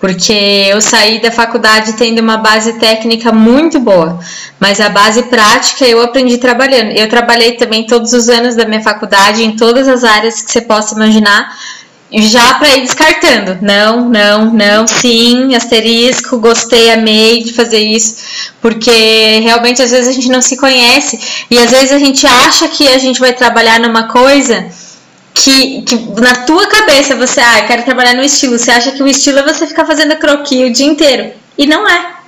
porque eu saí da faculdade tendo uma base técnica muito boa, mas a base prática eu aprendi trabalhando. Eu trabalhei também todos os anos da minha faculdade em todas as áreas que você possa imaginar, já para ir descartando. Não, não, não, sim, asterisco, gostei, amei de fazer isso, porque realmente às vezes a gente não se conhece e às vezes a gente acha que a gente vai trabalhar numa coisa que, que na tua cabeça você, ah, quero trabalhar no estilo, você acha que o estilo é você ficar fazendo croquis o dia inteiro. E não é.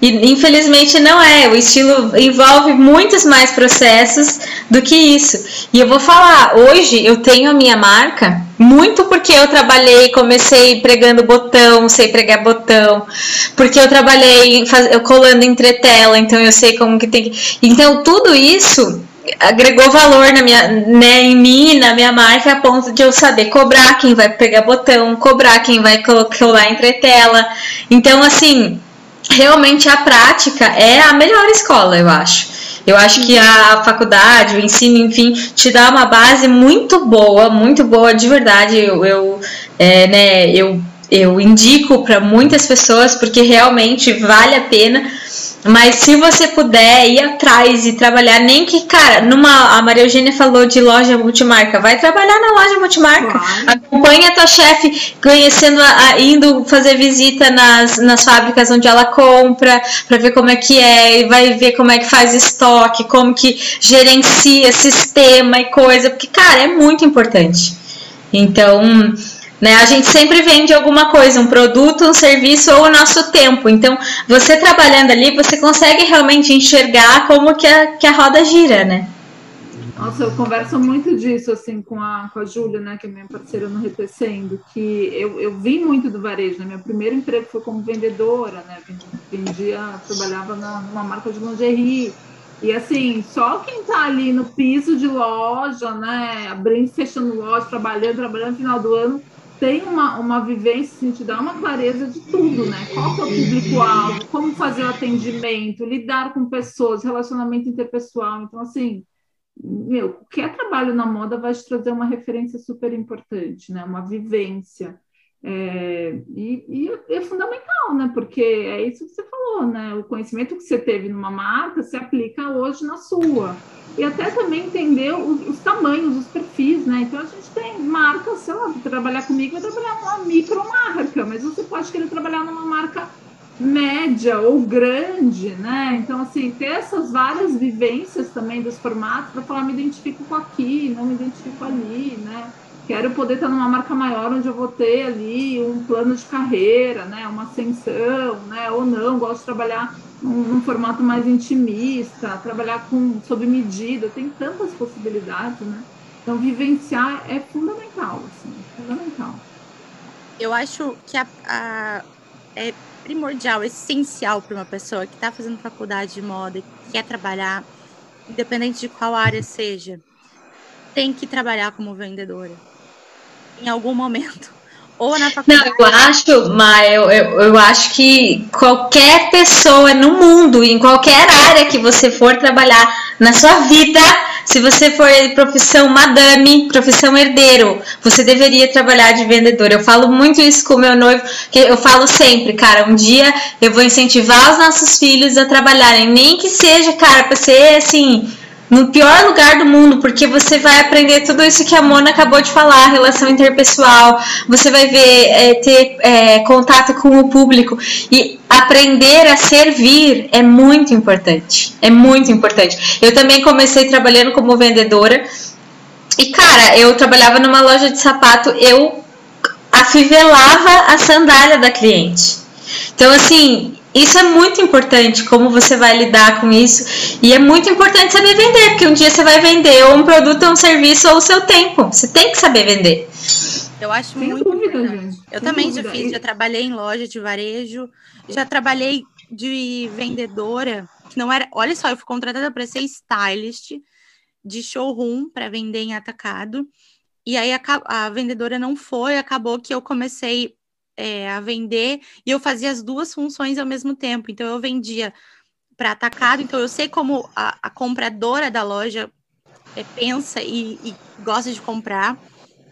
E infelizmente não é. O estilo envolve muitos mais processos do que isso. E eu vou falar, hoje eu tenho a minha marca muito porque eu trabalhei, comecei pregando botão, sei pregar botão, porque eu trabalhei faz, colando entretela, então eu sei como que tem que. Então tudo isso agregou valor na minha, né, em mim, na minha marca, a ponto de eu saber cobrar quem vai pegar botão, cobrar quem vai colar entretela. Então, assim, realmente a prática é a melhor escola, eu acho. Eu acho que a faculdade, o ensino, enfim, te dá uma base muito boa, muito boa de verdade. Eu, eu, é, né, eu, eu indico para muitas pessoas porque realmente vale a pena mas se você puder ir atrás e trabalhar, nem que, cara, numa. A Maria Eugênia falou de loja multimarca. Vai trabalhar na loja multimarca. Claro. Acompanha a tua chefe conhecendo, a, indo fazer visita nas, nas fábricas onde ela compra, para ver como é que é, e vai ver como é que faz estoque, como que gerencia sistema e coisa. Porque, cara, é muito importante. Então né? A gente sempre vende alguma coisa, um produto, um serviço ou o nosso tempo. Então, você trabalhando ali, você consegue realmente enxergar como que a, que a roda gira, né? Nossa, eu converso muito disso assim com a, com a Júlia, né, que é minha parceira no Retecendo, que eu, eu vim muito do varejo, né? Meu primeiro emprego foi como vendedora, né? Vendia, trabalhava na, numa marca de lingerie. E assim, só quem tá ali no piso de loja, né? Abrindo, fechando loja, trabalhando, trabalhando no final do ano, tem uma, uma vivência, assim, te dá uma clareza de tudo, né? Qual é o público-alvo, como fazer o atendimento, lidar com pessoas, relacionamento interpessoal. Então, assim, meu, qualquer trabalho na moda vai te trazer uma referência super importante, né? Uma vivência. É, e, e, é fundamental, né? Porque é isso que você falou, né? O conhecimento que você teve numa marca se aplica hoje na sua e até também entender os, os, tamanhos, os perfis, né? Então a gente tem marcas, sei lá, trabalhar comigo vai trabalhar numa micromarca, mas você pode querer trabalhar numa marca média ou grande, né? Então, assim, ter essas várias vivências também dos formatos para falar, me identifico com aqui, não me identifico ali, né? Quero poder estar numa marca maior onde eu vou ter ali um plano de carreira, né? Uma ascensão, né? Ou não, gosto de trabalhar num, num, formato mais intimista, trabalhar com sob medida, tem tantas possibilidades, né? Então vivenciar é fundamental, assim, fundamental. Eu acho que a, a, é primordial, essencial para uma pessoa que está fazendo faculdade de moda e quer trabalhar independente de qual área seja, tem que trabalhar como vendedora. Em algum momento. Ou na faculdade. Não, eu acho, mas eu, eu, eu acho que qualquer pessoa no mundo, em qualquer área que você for trabalhar na sua vida, se você for profissão madame, profissão herdeiro, você deveria trabalhar de vendedor. Eu falo muito isso com o meu noivo, que eu falo sempre, cara, um dia eu vou incentivar os nossos filhos a trabalharem, nem que seja, cara, para ser assim, no pior lugar do mundo, porque você vai aprender tudo isso que a Mona acabou de falar, relação interpessoal, você vai ver, é, ter é, contato com o público e aprender a servir é muito importante. É muito importante. Eu também comecei trabalhando como vendedora e, cara, eu trabalhava numa loja de sapato, eu afivelava a sandália da cliente. Então, assim, isso é muito importante, como você vai lidar com isso. E é muito importante saber vender, porque um dia você vai vender ou um produto, ou um serviço, ou o seu tempo. Você tem que saber vender. Eu acho Sem muito dúvida, importante. gente. Eu Sem também dúvida. já fiz, já trabalhei em loja de varejo, já trabalhei de vendedora, que não era. Olha só, eu fui contratada para ser stylist de showroom para vender em atacado. E aí a, a vendedora não foi, acabou que eu comecei é, a vender e eu fazia as duas funções ao mesmo tempo. Então eu vendia para atacado, então eu sei como a, a compradora da loja é, pensa e, e gosta de comprar.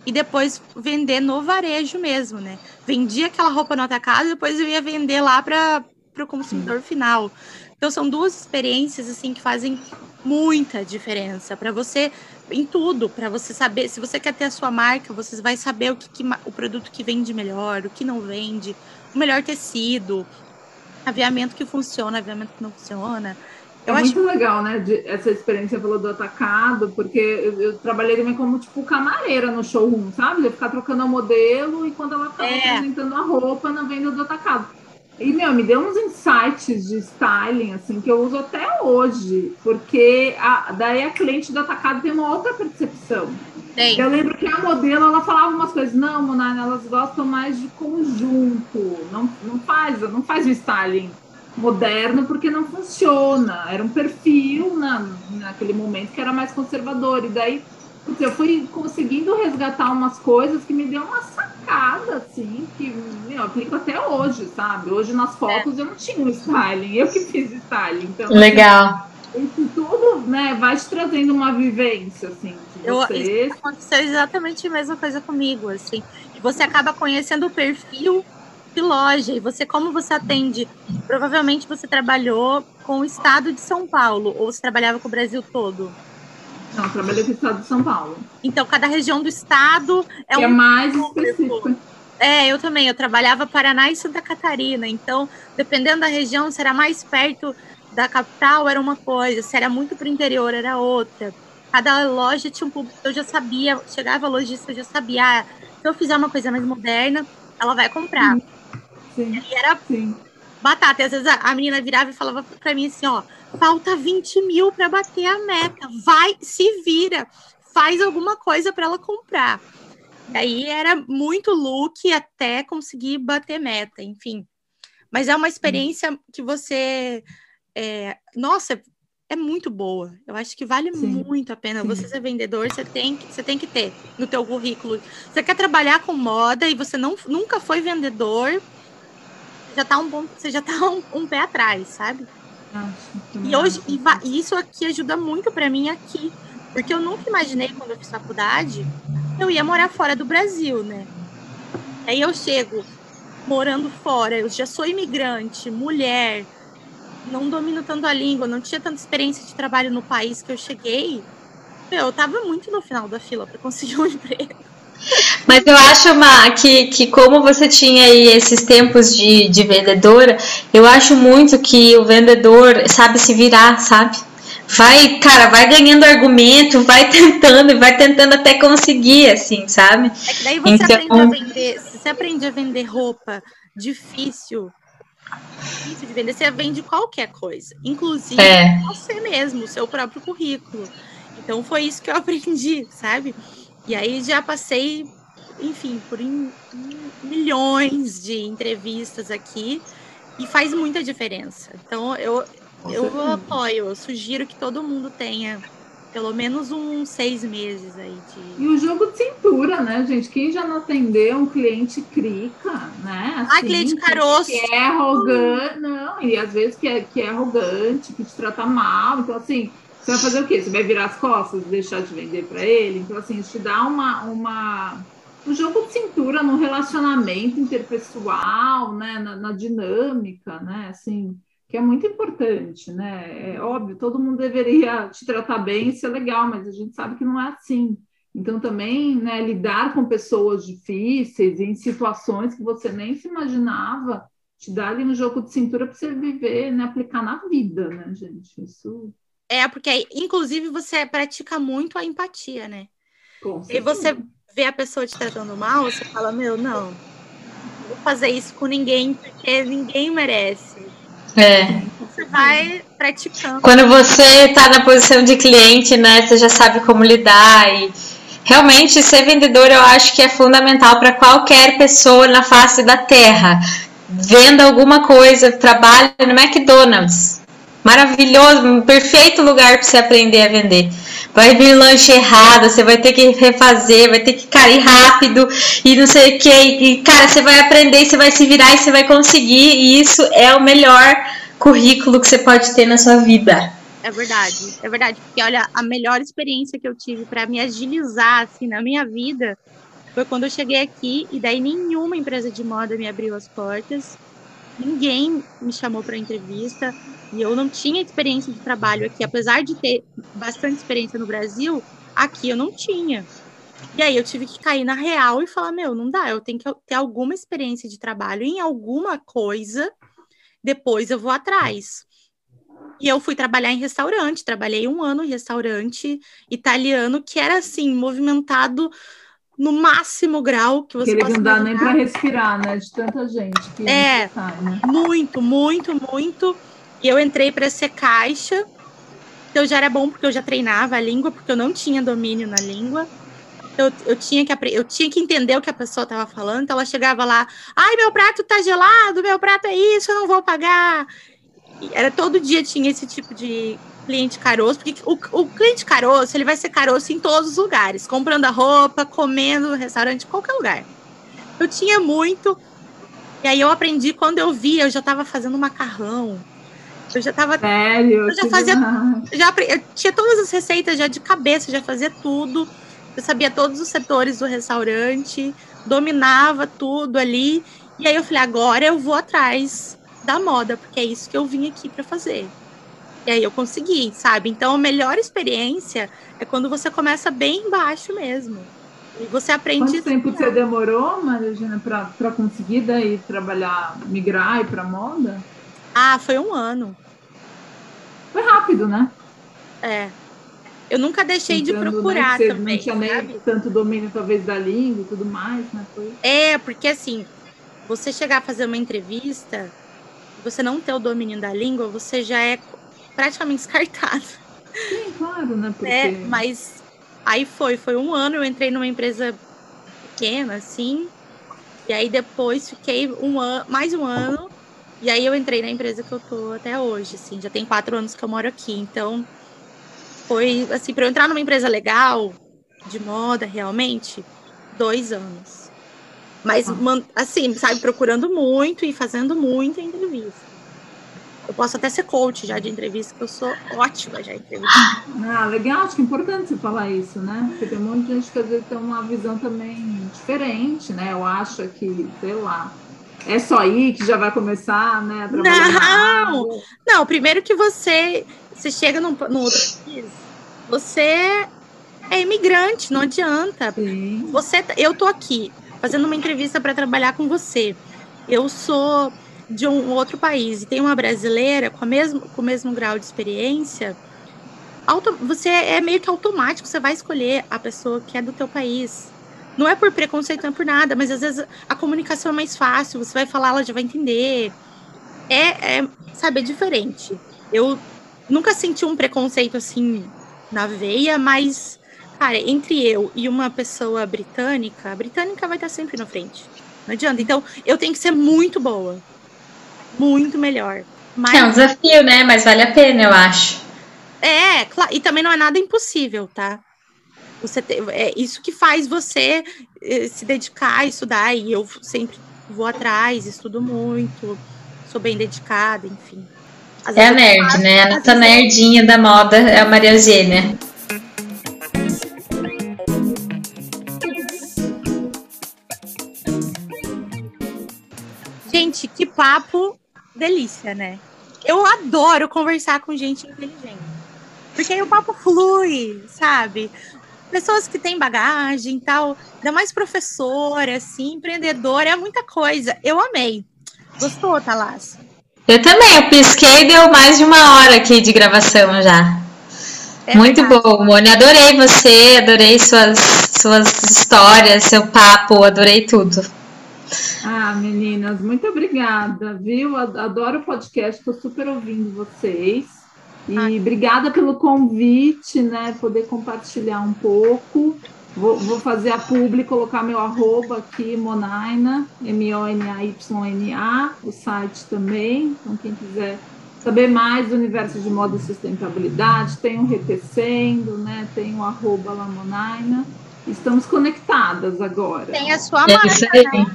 E depois vender no varejo mesmo, né? Vendia aquela roupa no atacado e depois eu ia vender lá para o consumidor final. Então são duas experiências assim que fazem muita diferença para você em tudo, para você saber, se você quer ter a sua marca, você vai saber o que, que o produto que vende melhor, o que não vende, o melhor tecido, aviamento que funciona, aviamento que não funciona. É Eu acho muito legal, né? de- essa experiência falou do atacado, porque eu, eu trabalhei também como tipo camareira no showroom, sabe? Eu ficar trocando a modelo e quando ela estava É. apresentando a roupa na venda do atacado. E, meu, me deu uns insights de styling, assim, que eu uso até hoje, porque a- daí a cliente do atacado tem uma outra percepção. tem. Eu lembro que a modelo, ela falava umas coisas, não, Monana, elas gostam mais de conjunto, não, não faz, não faz o styling moderno porque não funciona. Era um perfil na, naquele momento que era mais conservador. E daí, eu fui conseguindo resgatar umas coisas que me deu uma sacada, assim, que meu, eu aplico até hoje, sabe? Hoje nas fotos eu não tinha um styling, eu que fiz styling. Então, Legal. isso tudo, né, vai te trazendo uma vivência, assim, de Eu- você. aconteceu exatamente a mesma coisa comigo, assim. Você acaba conhecendo o perfil de loja e você como você atende. Provavelmente você trabalhou com o estado de São Paulo ou você trabalhava com o Brasil todo. Não, eu trabalhei com o estado de São Paulo. Então cada região do estado é que é um mais público. específico. É, eu também. Eu trabalhava Paraná e Santa Catarina. Então, dependendo da região, se era mais perto da capital, era uma coisa. Se era muito para o interior, era outra. Cada loja tinha um público. Eu já sabia. Chegava a lojista, eu já sabia. ah, se eu fizer uma coisa mais moderna, ela vai comprar. Sim, E era sim. Batata. E às vezes a, a menina virava e falava para mim assim: ó, falta 20 mil para bater a meta. Vai, se vira. Faz alguma coisa para ela comprar. E aí era muito look até conseguir bater meta, enfim. Mas é uma experiência que você. é, nossa, é muito boa. Eu acho que vale Sim, muito a pena. sim. Você ser vendedor, você tem, que- você tem que ter no teu currículo. Você quer trabalhar com moda e você não, nunca foi vendedor, já tá um bom, você já tá um, um pé atrás, sabe? Também E hoje e e isso aqui ajuda muito para mim aqui, porque eu nunca imaginei quando eu fiz faculdade eu ia morar fora do Brasil, né? Aí eu chego morando fora, eu já sou imigrante, mulher, não domino tanto a língua, não tinha tanta experiência de trabalho no país que eu cheguei. Meu, eu tava muito no final da fila para conseguir um emprego. Mas eu acho, Ma, que, que como você tinha aí esses tempos de, de vendedora, eu acho muito que o vendedor sabe se virar, sabe? Vai, cara, vai ganhando argumento, vai tentando e vai tentando até conseguir, assim, sabe? É que daí você Então- aprende a vender, se você aprende a vender roupa difícil, difícil de vender, você vende qualquer coisa, inclusive É. você mesmo, o seu próprio currículo. Então foi isso que eu aprendi, sabe? E aí já passei, enfim, por em milhões de entrevistas aqui e faz muita diferença. Então eu eu apoio, eu sugiro que todo mundo tenha pelo menos uns seis meses aí de. E o jogo de cintura, né, gente? Quem já não atendeu um cliente crica, né? Assim, ah, cliente caroço. Que é arrogante, não, e às vezes que é, que é arrogante, que te trata mal. Então, assim, você vai fazer o quê? Você vai virar as costas e deixar de vender para ele? Então, assim, isso te dá uma. uma um jogo de cintura no relacionamento interpessoal, né, na, na dinâmica, né, assim, que é muito importante, né? É óbvio, todo mundo deveria te tratar bem, isso é legal, mas a gente sabe que não é assim. Então, também, né, lidar com pessoas difíceis, em situações que você nem se imaginava, te dá ali um jogo de cintura para você viver, né, aplicar na vida, né, gente? Isso. É, porque, inclusive, você pratica muito a empatia, né? e você vê a pessoa te tratando mal, você fala, meu, não, não vou fazer isso com ninguém, porque ninguém merece é. Você vai praticando. Quando você está na posição de cliente, né, você já sabe como lidar e realmente ser vendedor eu acho que é fundamental para qualquer pessoa na face da terra. Venda alguma coisa, trabalha no McDonald's. Maravilhoso, perfeito lugar para você aprender a vender. Vai vir lanche errado, você vai ter que refazer, vai ter que cair rápido e não sei o que. E, cara, você vai aprender, você vai se virar e você vai conseguir. E isso é o melhor currículo que você pode ter na sua vida. É verdade, é verdade. Porque olha, a melhor experiência que eu tive para me agilizar assim na minha vida foi quando eu cheguei aqui e daí nenhuma empresa de moda me abriu as portas. Ninguém me chamou para entrevista. E eu não tinha experiência de trabalho aqui, apesar de ter bastante experiência no Brasil, aqui eu não tinha. E aí eu tive que cair na real e falar: meu, não dá, eu tenho que ter alguma experiência de trabalho em alguma coisa, depois eu vou atrás. E eu fui trabalhar em restaurante, trabalhei um ano em restaurante italiano, que era assim, movimentado no máximo grau que você Aquele não dá nem para respirar, né? De tanta gente que é, né? muito, muito, muito. E eu entrei para ser caixa. Então já era bom porque eu já treinava a língua, porque eu não tinha domínio na língua. Eu, eu, tinha que, eu tinha que entender o que a pessoa estava falando. Então ela chegava lá, ai, meu prato tá gelado, meu prato é isso, eu não vou pagar. E era todo dia tinha esse tipo de cliente caroço, porque o, o cliente caroço ele vai ser caroço em todos os lugares, comprando a roupa, comendo no restaurante, qualquer lugar. Eu tinha muito. E aí eu aprendi quando eu via, eu já estava fazendo macarrão, eu já tava. Sério? Eu já fazia. Já, eu tinha todas as receitas já de cabeça, já fazia tudo. Eu sabia todos os setores do restaurante, dominava tudo ali. E aí eu falei, agora eu vou atrás da moda, porque é isso que eu vim aqui para fazer. E aí eu consegui, sabe? Então a melhor experiência é quando você começa bem embaixo mesmo. E você aprende. Quanto tempo você demorou, Maria para conseguir daí trabalhar, migrar e para moda? Ah, foi um ano. Foi rápido, né? É. Eu nunca deixei de né, procurar né, também. Não tinha nem tanto domínio, talvez, da língua e tudo mais, né? Foi... É, porque assim, você chegar a fazer uma entrevista, você não ter o domínio da língua, você já é praticamente descartado. Sim, claro, né? Porque... É, mas aí foi, foi um ano, eu entrei numa empresa pequena, assim, e aí depois fiquei um ano, mais um ano e aí eu entrei na empresa que eu tô até hoje, assim, já tem quatro anos que eu moro aqui. Então, foi assim, para eu entrar numa empresa legal, de moda, realmente, dois anos. Mas, ah. assim, sabe, procurando muito e fazendo muita entrevista. Eu posso até ser coach já de entrevista, que eu sou ótima já em entrevista. Ah, legal, acho que é importante você falar isso, né? Porque tem um monte de gente que às vezes tem uma visão também diferente, né? Eu acho que, sei lá, é só aí que já vai começar, né? não, não. Primeiro que você, você chega num, num outro país, você é imigrante, não adianta. Sim. Você, eu tô aqui fazendo uma entrevista para trabalhar com você. Eu sou de um outro país e tem uma brasileira com, a mesmo, com o mesmo grau de experiência. Auto, você é meio que automático, você vai escolher a pessoa que é do teu país. Não é por preconceito, não é por nada, mas às vezes a comunicação é mais fácil, você vai falar, ela já vai entender. É, é sabe, é diferente. Eu nunca senti um preconceito assim na veia, mas, cara, entre eu e uma pessoa britânica, a britânica vai estar sempre na frente. Não adianta. Então, eu tenho que ser muito boa. Muito melhor. Mas É um desafio, né? Mas vale a pena, eu acho. É, claro, e também não é nada impossível, tá? Você te- é isso que faz você eh, se dedicar a estudar, e eu sempre vou atrás, estudo muito, sou bem dedicada, enfim. Às É a nerd, faço- né? A nossa eu- nerdinha da moda é a Maria Eugênia. Gente, que papo delícia, né? Eu adoro conversar com gente inteligente. Porque aí o papo flui, sabe? Pessoas que têm bagagem e tal, ainda mais professora, assim, empreendedora, é muita coisa. Eu amei. Gostou, Thalas? Eu também, eu pisquei e deu mais de uma hora aqui de gravação já. É Muito verdade. bom, Mônica. Adorei você, adorei suas, suas histórias, seu papo, adorei tudo. Ah, meninas, muito obrigada, viu? Ad- Adoro o podcast, estou super ouvindo vocês. E Ai. obrigada pelo convite, né? Poder compartilhar um pouco. Vou, vou fazer a publi, colocar meu arroba aqui, Monaina, M-O-N-A-Y-N-A, o site também. Então, quem quiser saber mais do universo de moda e sustentabilidade, tem o Retecendo, né? Tem o arroba Lamonaina. Estamos conectadas agora. Tem a sua É marca, isso aí.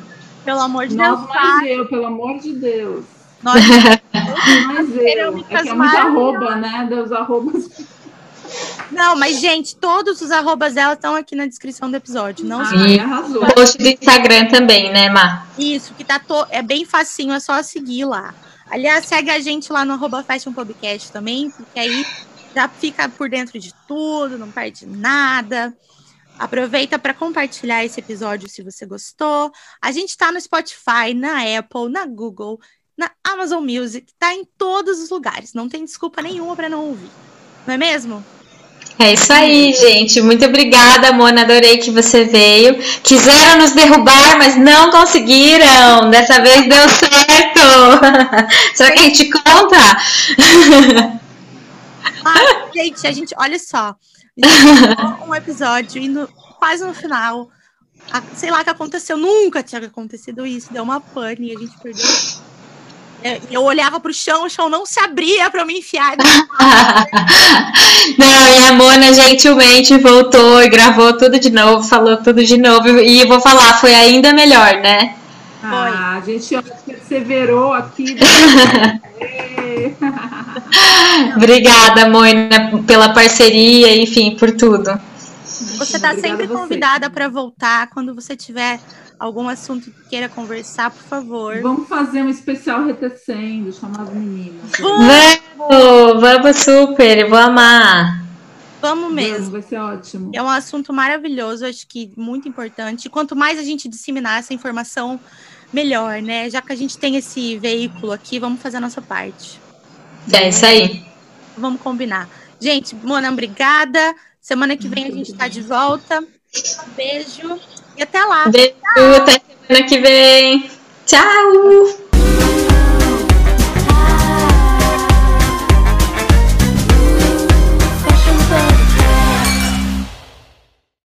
Pelo amor de Deus. Nós mais eu, pelo amor de Deus. Nós Mais eu. É que é muito arroba, né? Deus arrobas. Não, mas, gente, todos os arrobas dela estão aqui na descrição do episódio. Não Ai, arrasou. O post do Instagram também, né, Má? Isso, que tá to... é bem facinho, é só seguir lá. Aliás, segue a gente lá no arroba Fashion Podcast também, porque aí já fica por dentro de tudo, não perde nada. Aproveita para compartilhar esse episódio se você gostou. A gente tá no Spotify, na Apple, na Google, na Amazon Music, tá em todos os lugares. Não tem desculpa nenhuma para não ouvir. Não é mesmo? É isso aí, gente. Muito obrigada, Mona. Adorei que você veio. Quiseram nos derrubar, mas não conseguiram. Dessa vez deu certo. Será que a gente conta? Ah, gente, a gente, olha só. Um episódio e no- quase no final, a- sei lá o que aconteceu, nunca tinha acontecido isso, deu uma pane e a gente perdeu. É, Eu olhava pro chão, o chão não se abria pra eu me enfiar. Não, e a Mona gentilmente voltou e gravou tudo de novo, falou tudo de novo. E eu vou falar, foi ainda melhor, né? Ah, a gente perseverou aqui. Ê. Obrigada, Mona, pela parceria, enfim, por tudo. Você tá Obrigada sempre convidada pra voltar quando você tiver algum assunto que queira conversar, por favor. Vamos fazer um especial retecendo, chamar as meninas. Vamos, vamos super, eu vou amar. Vamos mesmo. Vamos, vai ser ótimo. É um assunto maravilhoso, acho que muito importante. E quanto mais a gente disseminar essa informação, melhor, né? Já que a gente tem esse veículo aqui, vamos fazer a nossa parte. É isso aí. Vamos combinar. Gente, Mona, obrigada. Semana que vem a gente tá de volta. Um beijo e até lá. Beijo, até semana que vem. Tchau!